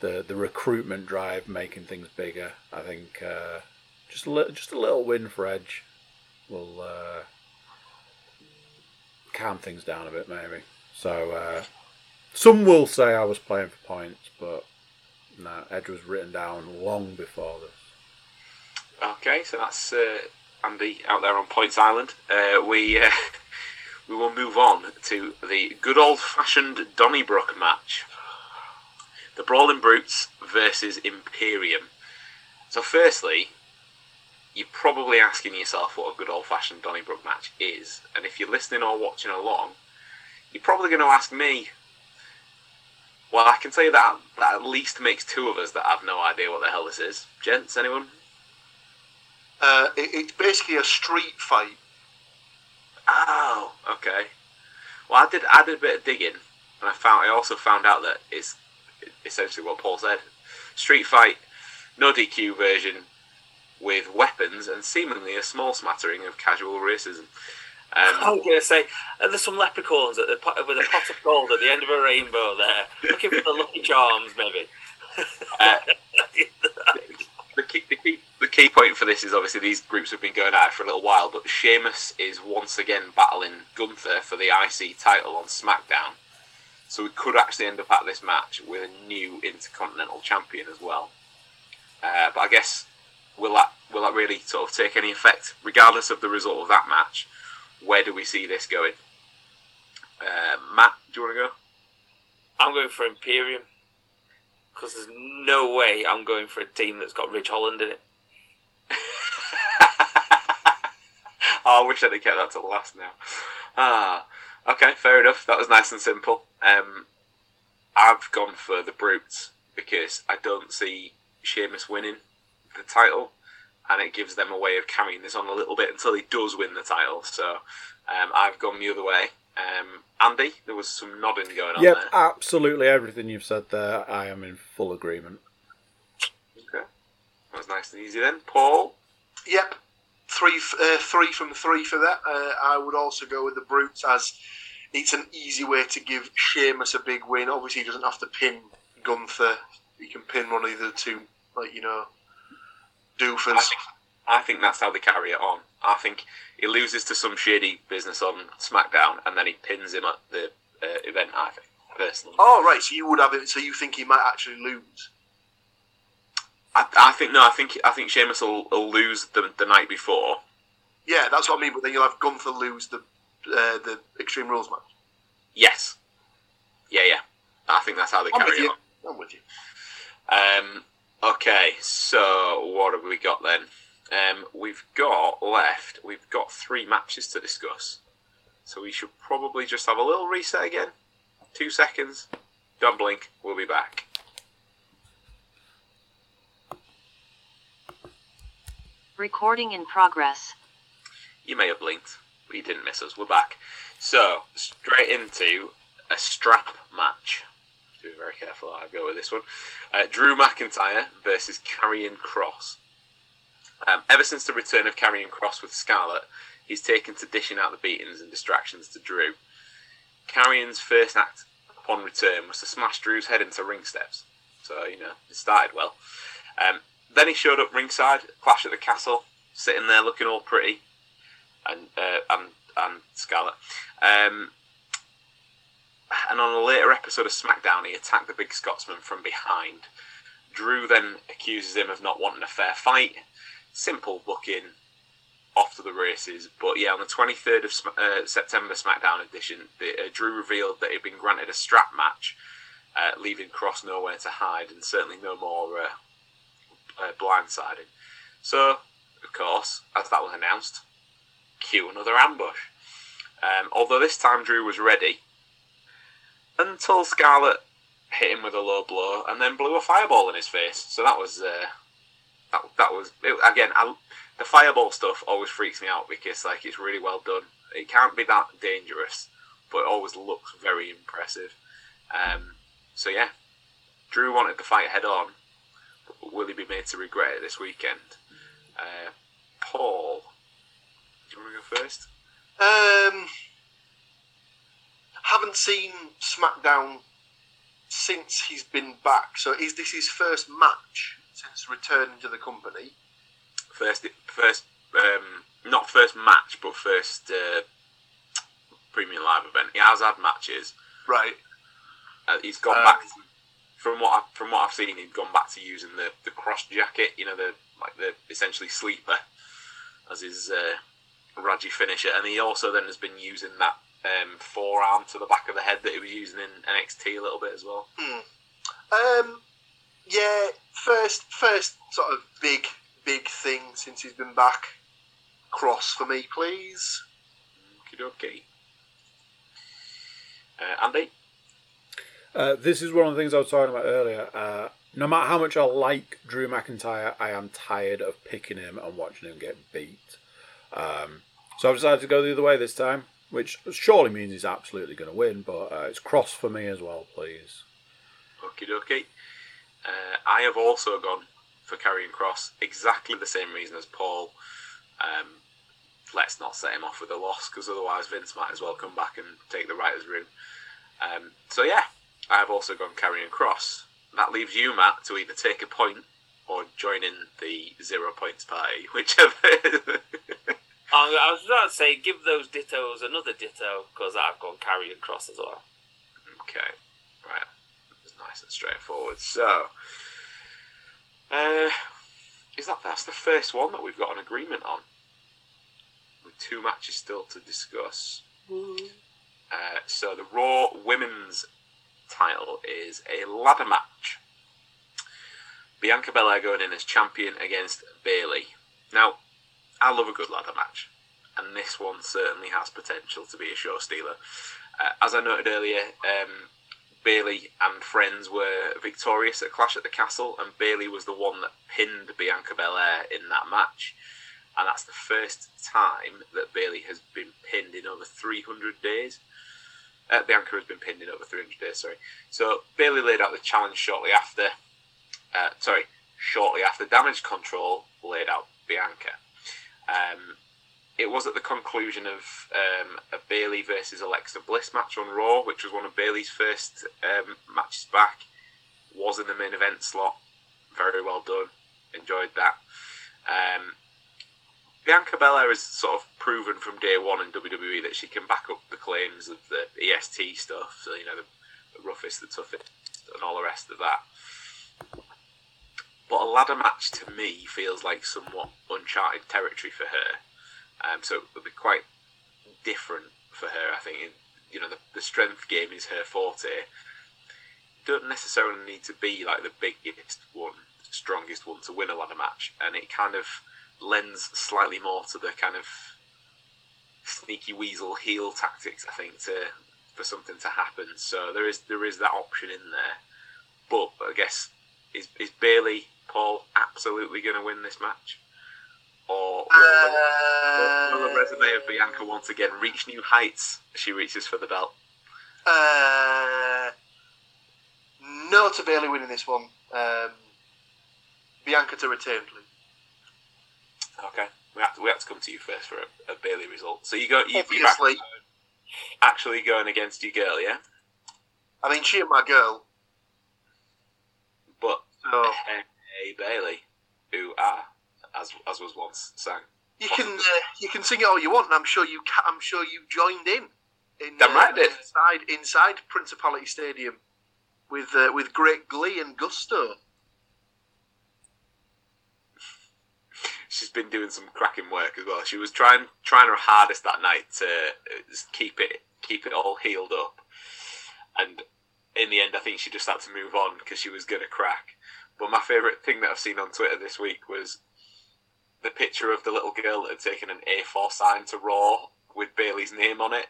the the recruitment drive making things bigger. I think uh, just a little, just a little win for Edge will uh, calm things down a bit, maybe. So uh, some will say I was playing for points, but no, Edge was written down long before this. okay, so that's uh, Andy out there on Points Island. Uh, we uh, [LAUGHS] we will move on to the good old fashioned Donnybrook match. the Brawling Brutes versus Imperium. So, firstly, you're probably asking yourself what a good old fashioned Donnybrook match is. And if you're listening or watching along, you're probably going to ask me. Well, I can say that that at least makes two of us that have no idea what the hell this is. Gents, anyone? Uh, it, it's basically a street fight. Oh, okay. Well, I did. I did a bit of digging, and I found. I also found out that it's essentially what Paul said: street fight, no DQ version, with weapons and seemingly a small smattering of casual racism. I Um, was going to say, are there some leprechauns at the pot, with a pot of gold at the end of a rainbow there, looking for the lucky charms, maybe? [LAUGHS] uh, the key, the key, the key point for this is obviously these groups have been going at it for a little while, but Sheamus is once again battling Gunther for the IC title on SmackDown. So we could actually end up at this match with a new Intercontinental Champion as well. Uh, but I guess will that will that really sort of take any effect, regardless of the result of that match? Where do we see this going? Uh, Matt, do you want to go? I'm going for Imperium. Because there's no way I'm going for a team that's got Ridge Holland in it. [LAUGHS] oh, I wish I'd have kept that to the last now. Ah, okay, fair enough. That was nice and simple. Um, I've gone for the Brutes because I don't see Sheamus winning the title, and it gives them a way of carrying this on a little bit until he does win the title. So um, I've gone the other way. Um, Andy, there was some nodding going on Yep, there. absolutely everything you've said there. I am in full agreement. Okay, that was nice and easy then. Paul, Yep, three uh, three from three for that. Uh, I would also go with the Brutes as it's an easy way to give Sheamus a big win. Obviously, he doesn't have to pin Gunther. He can pin one of the two, like you know, I doofers. think, I think that's how they carry it on. I think he loses to some shady business on SmackDown, and then he pins him at the uh, event. I think personally, Oh right, so you would have it. So you think he might actually lose? I, I think no. I think I think Sheamus will, will lose the, the night before. Yeah, that's what I mean. But then you'll have Gunther lose the uh, the Extreme Rules match. Yes, yeah, yeah. I think that's how they I'm carry it on. I'm with you. Um, okay, so what have we got then? Um, we've got left. We've got three matches to discuss, so we should probably just have a little reset again. Two seconds. Don't blink. We'll be back. Recording in progress. You may have blinked, but you didn't miss us. We're back. So straight into a strap match. Be very careful how I go with this one. Uh, Drew McIntyre versus Karrion Kross. Um, ever since the return of Karrion Kross with Scarlett, he's taken to dishing out the beatings and distractions to Drew. Karrion's first act upon return was to smash Drew's head into ring steps. So, you know, it started well. Um, then he showed up ringside, Clash at the Castle, sitting there looking all pretty, and uh, and and Scarlett. Um, and on a later episode of SmackDown, he attacked the big Scotsman from behind. Drew then accuses him of not wanting a fair fight. Simple booking, off to the races. But yeah, on the 23rd of uh, September SmackDown edition, the, uh, Drew revealed that he'd been granted a strap match, uh, leaving Kross nowhere to hide and certainly no more uh, uh, blindsiding. So, of course, as that was announced, cue another ambush. Um, although this time Drew was ready, until Scarlett hit him with a low blow and then blew a fireball in his face. So that was uh, that, that was it, again. I, the fireball stuff always freaks me out because like it's really well done. It can't be that dangerous, but it always looks very impressive. Um, so yeah, Drew wanted the fight head on. Will he be made to regret it this weekend? Uh, Paul, do you want to go first? Um, haven't seen SmackDown since he's been back. So is this his first match since returning to the company? First, first, um, not first match, but first uh, premium live event. He has had matches. Right. Uh, he's gone Um, back from what I, from what I've seen. He's gone back to using the, the Kross Jacket. You know, the like the essentially sleeper as his uh, Raji finisher, and he also then has been using that um, forearm to the back of the head that he was using in NXT a little bit as well. Um, yeah, first first sort of big big thing since he's been back. Kross for me, please. Okie dokie. Uh, Andy? Uh, this is one of the things I was talking about earlier. Uh, no matter how much I like Drew McIntyre, I am tired of picking him and watching him get beat. Um, so I've decided to go the other way this time, which surely means he's absolutely going to win, but uh, it's Kross for me as well, please. Okie dokie. Uh, I have also gone for Karrion Kross, exactly the same reason as Paul. Um, let's not set him off with a loss, because otherwise Vince might as well come back and take the writer's room. Um, so yeah, I have also gone Karrion Kross. That leaves you, Matt, to either take a point or join in the zero points party, [LAUGHS] whichever. [LAUGHS] I I was about to say, give those dittos another ditto because I've gone Karrion Kross as well. Okay, right. It's nice and straightforward. So, uh, is that that's the first one that we've got an agreement on? With two matches still to discuss. Uh, so the Raw Women's title is a ladder match. Bianca Belair going in as champion against Bayley. Now, I love a good ladder match, and this one certainly has potential to be a show stealer. Uh, as I noted earlier, um, Bayley and friends were victorious at Clash at the Castle, and Bayley was the one that pinned Bianca Belair in that match. And that's the first time that Bayley has been pinned in over 300 days. Uh, Bianca has been pinned in over 300 days, sorry. So Bayley laid out the challenge shortly after. Uh, sorry, shortly after Damage Control laid out Bianca. Um, it was at the conclusion of um, a Bayley versus Alexa Bliss match on Raw, which was one of Bayley's first um, matches back. Was in the main event slot. Very well done. Enjoyed that. Um, Bianca Belair has sort of proven from day one in WWE that she can back up the claims of the EST stuff. So you know the, the roughest, the toughest, and all the rest of that. But a ladder match to me feels like somewhat uncharted territory for her. Um, so it would be quite different for her. I think you know the, the strength game is her forte. Don't necessarily need to be like the biggest one, strongest one to win a ladder match, and it kind of lends slightly more to the kind of sneaky weasel heel tactics. I think to for something to happen. So there is there is that option in there. But I guess is is Bayley Paul absolutely going to win this match? Or will, the, will the resume of Bianca once again reach new heights as she reaches for the belt? Uh, no to Bayley winning this one. Um, Bianca to retain, please. Okay, we have to, we have to come to you first for a, a Bayley result. So you go, you, Obviously, actually going against your girl, yeah? I mean, she and my girl. But So hey, Bayley, who are as as was once sang. you can uh, you can sing it all you want, and I'm sure you ca- I'm sure you joined in. in Damn right did. Inside inside Principality Stadium with uh, with great glee and gusto. She's been doing some cracking work as well. She was trying trying her hardest that night to uh, keep it keep it all heeled up, and in the end, I think she just had to move on because she was going to crack. But my favourite thing that I've seen on Twitter this week was the picture of the little girl that had taken an A4 sign to Raw with Bayley's name on it,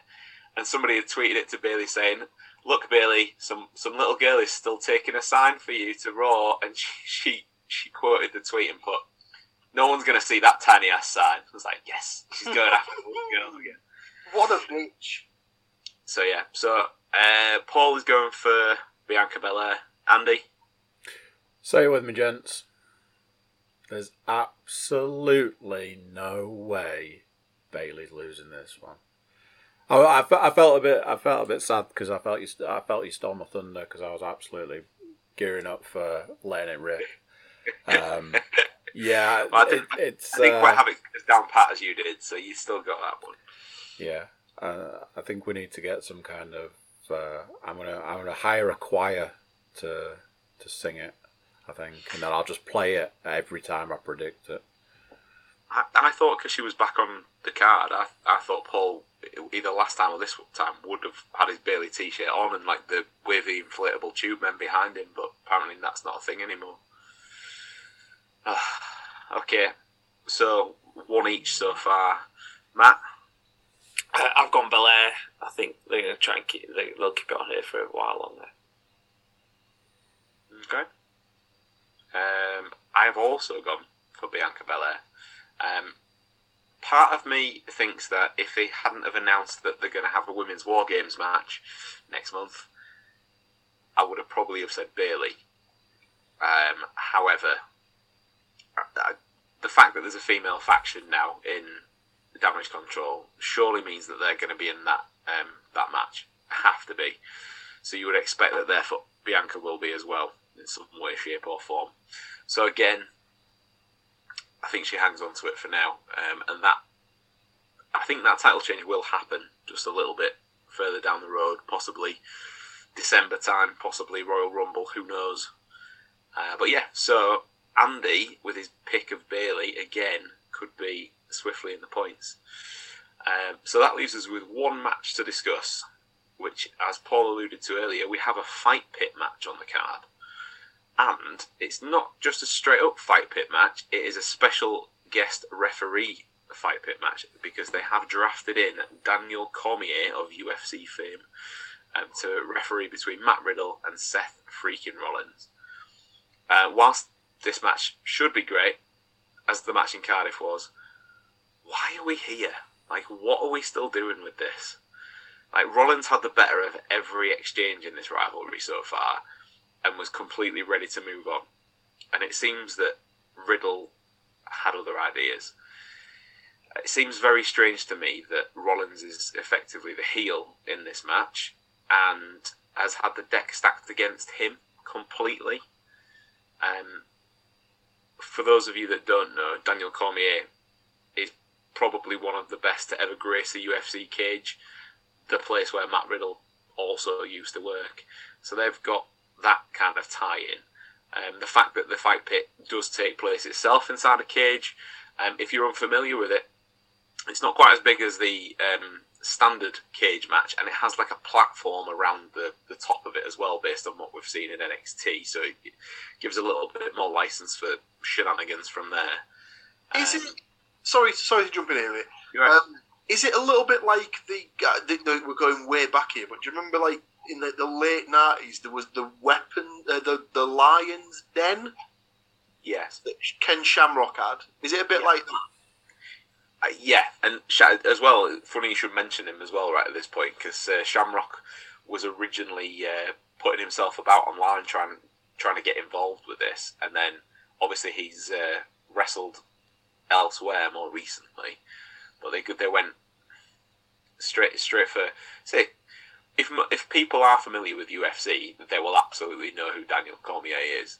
and somebody had tweeted it to Bayley saying, "Look, Bayley, some some little girl is still taking a sign for you to Raw," and she she, she quoted the tweet and put, "No one's going to see that tiny ass sign." I was like, "Yes, she's going after the little girl again." What a bitch! So yeah, so uh, Paul is going for Bianca Belair. Andy, Say it with me, gents. There's absolutely no way Bayley's losing this one. I, I, I felt a bit. I felt a bit sad because I felt you. I felt you stole my thunder because I was absolutely gearing up for letting it rip. Um, [LAUGHS] yeah, Well, I it, it's. I think uh, we're having as down pat as you did, so you still got that one. Yeah, uh, I think we need to get some kind of. Uh, I'm gonna I'm gonna hire a choir to to sing it. I think, and then I'll just play it every time I predict it. I, I thought because she was back on the card, I, I thought Paul either last time or this time would have had his Bayley t-shirt on and like the wavy inflatable tube men behind him, but apparently that's not a thing anymore. [SIGHS] okay, so one each so far. Matt, Uh, I've gone Belair. I think they're going to try and keep they, they'll keep it on here for a while longer. okay. Um, I have also gone for Bianca Belair. Um, part of me thinks that if they hadn't have announced that they're going to have a women's War Games match next month, I would have probably have said Bayley. Um, however, I- the fact that there's a female faction now in Damage Control surely means that they're going to be in that um, that match. Have to be. So you would expect that therefore Bianca will be as well in some way, shape, or form. So again, I think she hangs on to it for now, um, and that I think that title change will happen just a little bit further down the road, possibly December time, possibly Royal Rumble, who knows. Uh, but yeah, so Andy with his pick of Bayley again could be swiftly in the points. Um, so that leaves us with one match to discuss, which, as Paul alluded to earlier, we have a fight pit match on the card. And it's not just a straight up fight pit match, it is a special guest referee fight pit match because they have drafted in Daniel Cormier of UFC fame um, to referee between Matt Riddle and Seth freaking Rollins. Uh, whilst this match should be great, as the match in Cardiff was, why are we here? Like, what are we still doing with this? Like, Rollins had the better of every exchange in this rivalry so far and was completely ready to move on. And it seems that Riddle had other ideas. It seems very strange to me that Rollins is effectively the heel in this match and has had the deck stacked against him completely. Um, for those of you that don't know, Daniel Cormier is probably one of the best to ever grace a UFC cage, the place where Matt Riddle also used to work. So they've got that kind of tie in. Um, the fact that the fight pit does take place itself inside a cage, um, if you're unfamiliar with it, it's not quite as big as the um, standard cage match, and it has like a platform around the, the top of it as well, based on what we've seen in NXT. So it gives a little bit more license for shenanigans from there. Is Um, it? Sorry, sorry to jump in here. right. Um, is it a little bit like the, uh, the, the? We're going way back here, but do you remember, like in the, the late nineties, there was the weapon, uh, the the Lions Den yes. that Ken Shamrock had. Is it a bit Yeah. like that? Uh, yeah, and as well. Funny you should mention him as well, right at this point, because uh, Shamrock was originally uh, putting himself about online, trying trying to get involved with this, and then obviously he's uh, wrestled elsewhere more recently, but they they went straight straight for say. If, if people are familiar with UFC, they will absolutely know who Daniel Cormier is,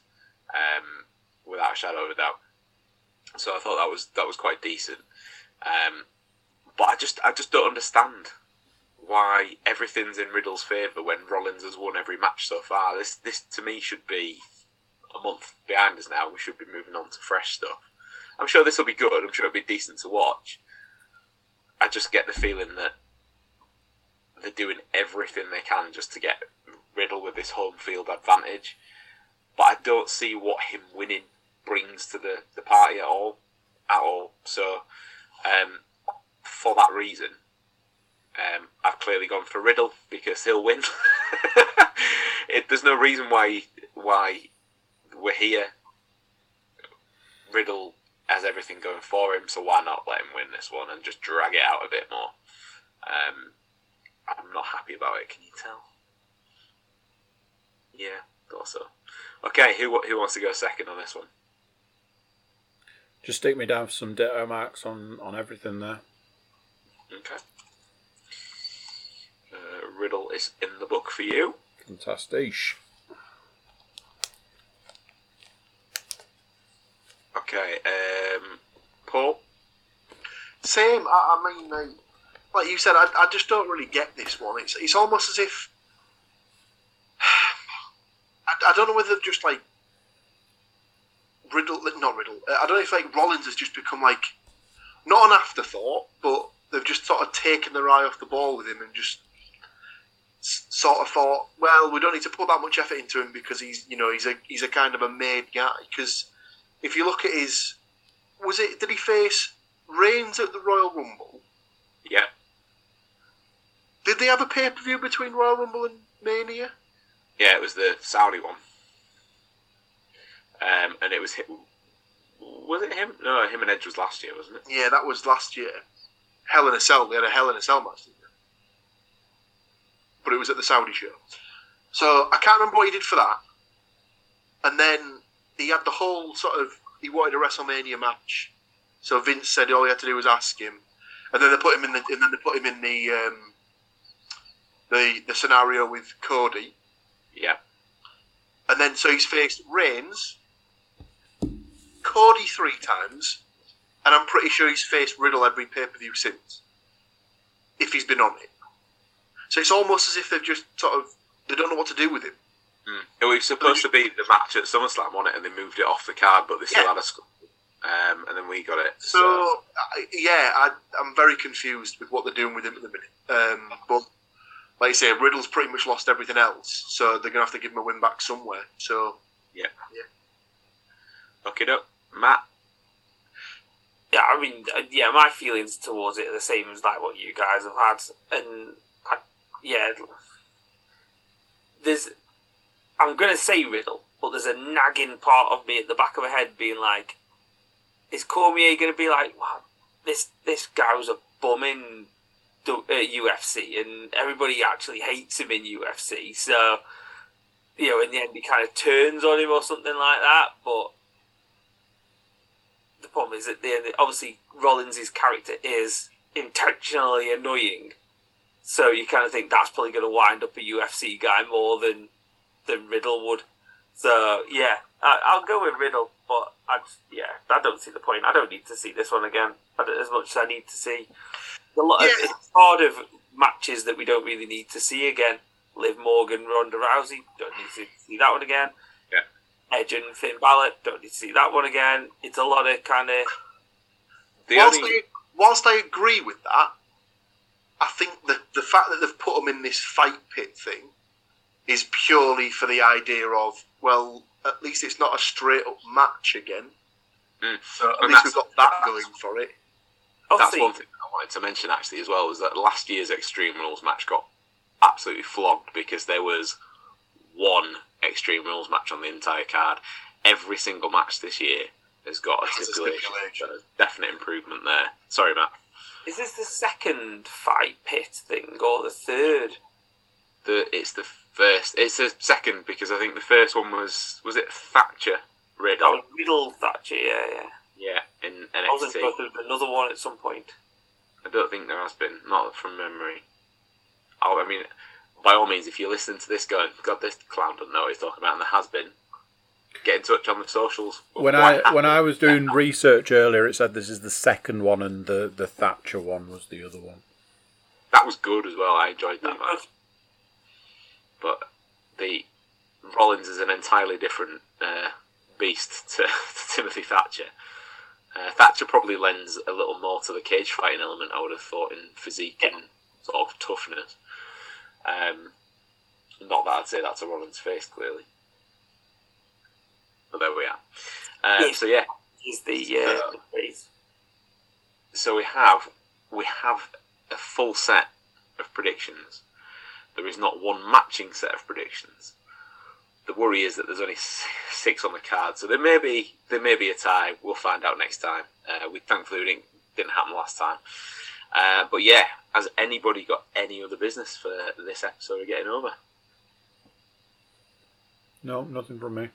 um, without a shadow of a doubt. So I thought that was that was quite decent. Um, but I just I just don't understand why everything's in Riddle's favour when Rollins has won every match so far. This this to me should be a month behind us now. We should be moving on to fresh stuff. I'm sure this will be good. I'm sure it'll be decent to watch. I just get the feeling that doing everything they can just to get Riddle with this home field advantage. But I don't see what him winning brings to the, the party at all. At all. So um, for that reason, um, I've clearly gone for Riddle because he'll win. [LAUGHS] it, there's no reason why why we're here. Riddle has everything going for him, so why not let him win this one and just drag it out a bit more? Um, I'm not happy about it. Can you tell? Yeah, thought so. Okay, who who wants to go second on this one? Just stick me down for some ditto marks on, on everything there. Okay. Uh, Riddle is in the book for you. Fantastic. Okay, um, Paul. Same. I, I mean, uh, like you said, I, I just don't really get this one. It's it's almost as if [SIGHS] I, I don't know whether they've just like Riddle, not Riddle. uh, I don't know if like Rollins has just become like not an afterthought, but they've just sort of taken their eye off the ball with him and just sort of thought, well, we don't need to put that much effort into him because he's you know he's a he's a kind of a made guy. Because if you look at his, was it did he face Reigns at the Royal Rumble? Yeah. Did they have a pay per view between Royal Rumble and Mania? Yeah, it was the Saudi one. Um, and it was him. Was it him? No, him and Edge was last year, wasn't it? Yeah, that was last year. Hell in a Cell. They had a Hell in a Cell match, didn't they? But it was at the Saudi show. So I can't remember what he did for that. And then he had the whole sort of he wanted a WrestleMania match. So Vince said all he had to do was ask him, and then they put him in the and then they put him in the um, the the scenario with Cody, Yeah. and then so he's faced Reigns, Cody three times, and I'm pretty sure he's faced Riddle every pay per view since, if he's been on it. So it's almost as if they've just sort of they don't know what to do with him. Mm. It was supposed to be the match at SummerSlam on it, and they moved it off the card, but they still Yeah. had a. sc- Um, and then we got it. So I, yeah, I, I'm very confused with what they're doing with him at the minute. Um, but like you say, Riddle's pretty much lost everything else, so they're gonna have to give him a win back somewhere. So yeah, yeah. Okay, up, Matt. yeah, I mean, uh, yeah, my feelings towards it are the same as like what you guys have had, and I, yeah, there's, I'm gonna say Riddle, but there's a nagging part of me at the back of my head being like, is Cormier gonna be like, wow, this this guy was a bum in the- uh, UFC, uh, and everybody actually hates him in UFC, so. You know, in the end, he kind of turns on him or something like that. But the problem is that the end, obviously Rollins' character is intentionally annoying, so you kind of think that's probably going to wind up a UFC guy more than than Riddle would. So yeah, I, I'll go with Riddle, but I yeah, I don't see the point. I don't need to see this one again as much as I need to see a lot of Yeah. it's part of matches that we don't really need to see again. Liv Morgan, Ronda Rousey, don't need to see that one again. Yeah. Edge and Finn Balor, don't need to see that one again. It's a lot of kind of The whilst, only I, whilst I agree with that, I think that the fact that they've put them in this fight pit thing is purely for the idea of well, at least it's not a straight up match again. Mm. So at And least we've got that going for it. That's one thing I wanted to mention actually as well was that last year's Extreme Rules match got absolutely flogged because there was one Extreme Rules match on the entire card. Every single match this year has got a stipulation. stipulation. So definite improvement there. Sorry, Matt. Is this the second fight pit thing or the third? The it's the first. It's the second because I think the first one was was it Thatcher Riddle. Oh, Riddle Thatcher, yeah, yeah. Yeah, in I wasn't NXT. sure if another one at some point. I don't think there has been, not from memory. Oh, I mean, by all means, if you listen to this going, God, this clown doesn't know what he's talking about, and there has been, get in touch on the socials. When What I when I was doing research earlier, it said this is the second one, and the the Thatcher one was the other one. that was good as well. I enjoyed that match. But the Rollins is an entirely different uh, beast to, [LAUGHS] to Timothy Thatcher. Uh, Thatcher probably lends a little more to the cage fighting element. I would have thought in physique and sort of toughness. Um, not that I'd say that's a Rollins face clearly, but there we are. Um, Yeah. So yeah, Is the uh, the so we have we have a full set of predictions. There is not one matching set of predictions. The worry is that there's only six on the card, so there may be there may be a tie. We'll find out next time. Uh, we thankfully didn't, didn't happen last time. Uh, but yeah, has anybody got any other business for this episode of Getting Over? No, nothing from me.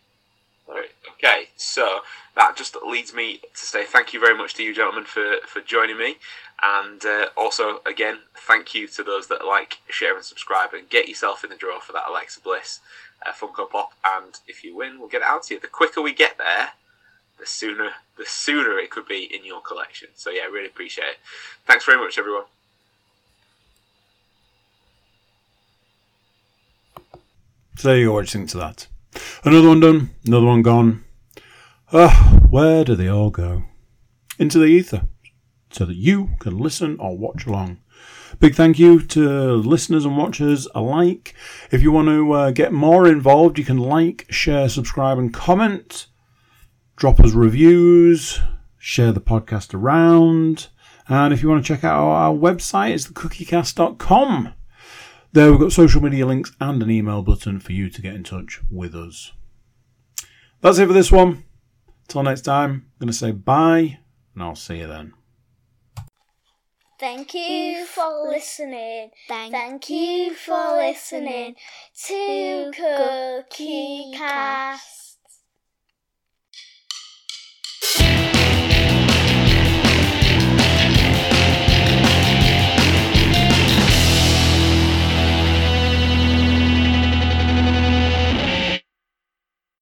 Okay, so that just leads me to say thank you very much to you gentlemen for, for joining me. And uh, also, again, thank you to those that like, share, and subscribe. And get yourself in the draw for that Alexa Bliss uh, Funko Pop. And if you win, we'll get it out to you. The quicker we get there, the sooner the sooner it could be in your collection. So yeah, really appreciate it. Thanks very much, everyone. So you go, what do to that? Another one done, another one gone. Ah, where do they all go? Into the ether. so that you can listen or watch along. Big thank you to listeners and watchers alike. If you want to uh, get more involved, you can like, share, subscribe, and comment. Drop us reviews, share the podcast around. And if you want to check out our, our website, it's thecookiecast.com. There we've got social media links and an email button for you to get in touch with us. That's it for this one. Till next time, I'm going to say bye, and I'll see you then. Thank you for listening. Thank, you for listening to Cookie Cast.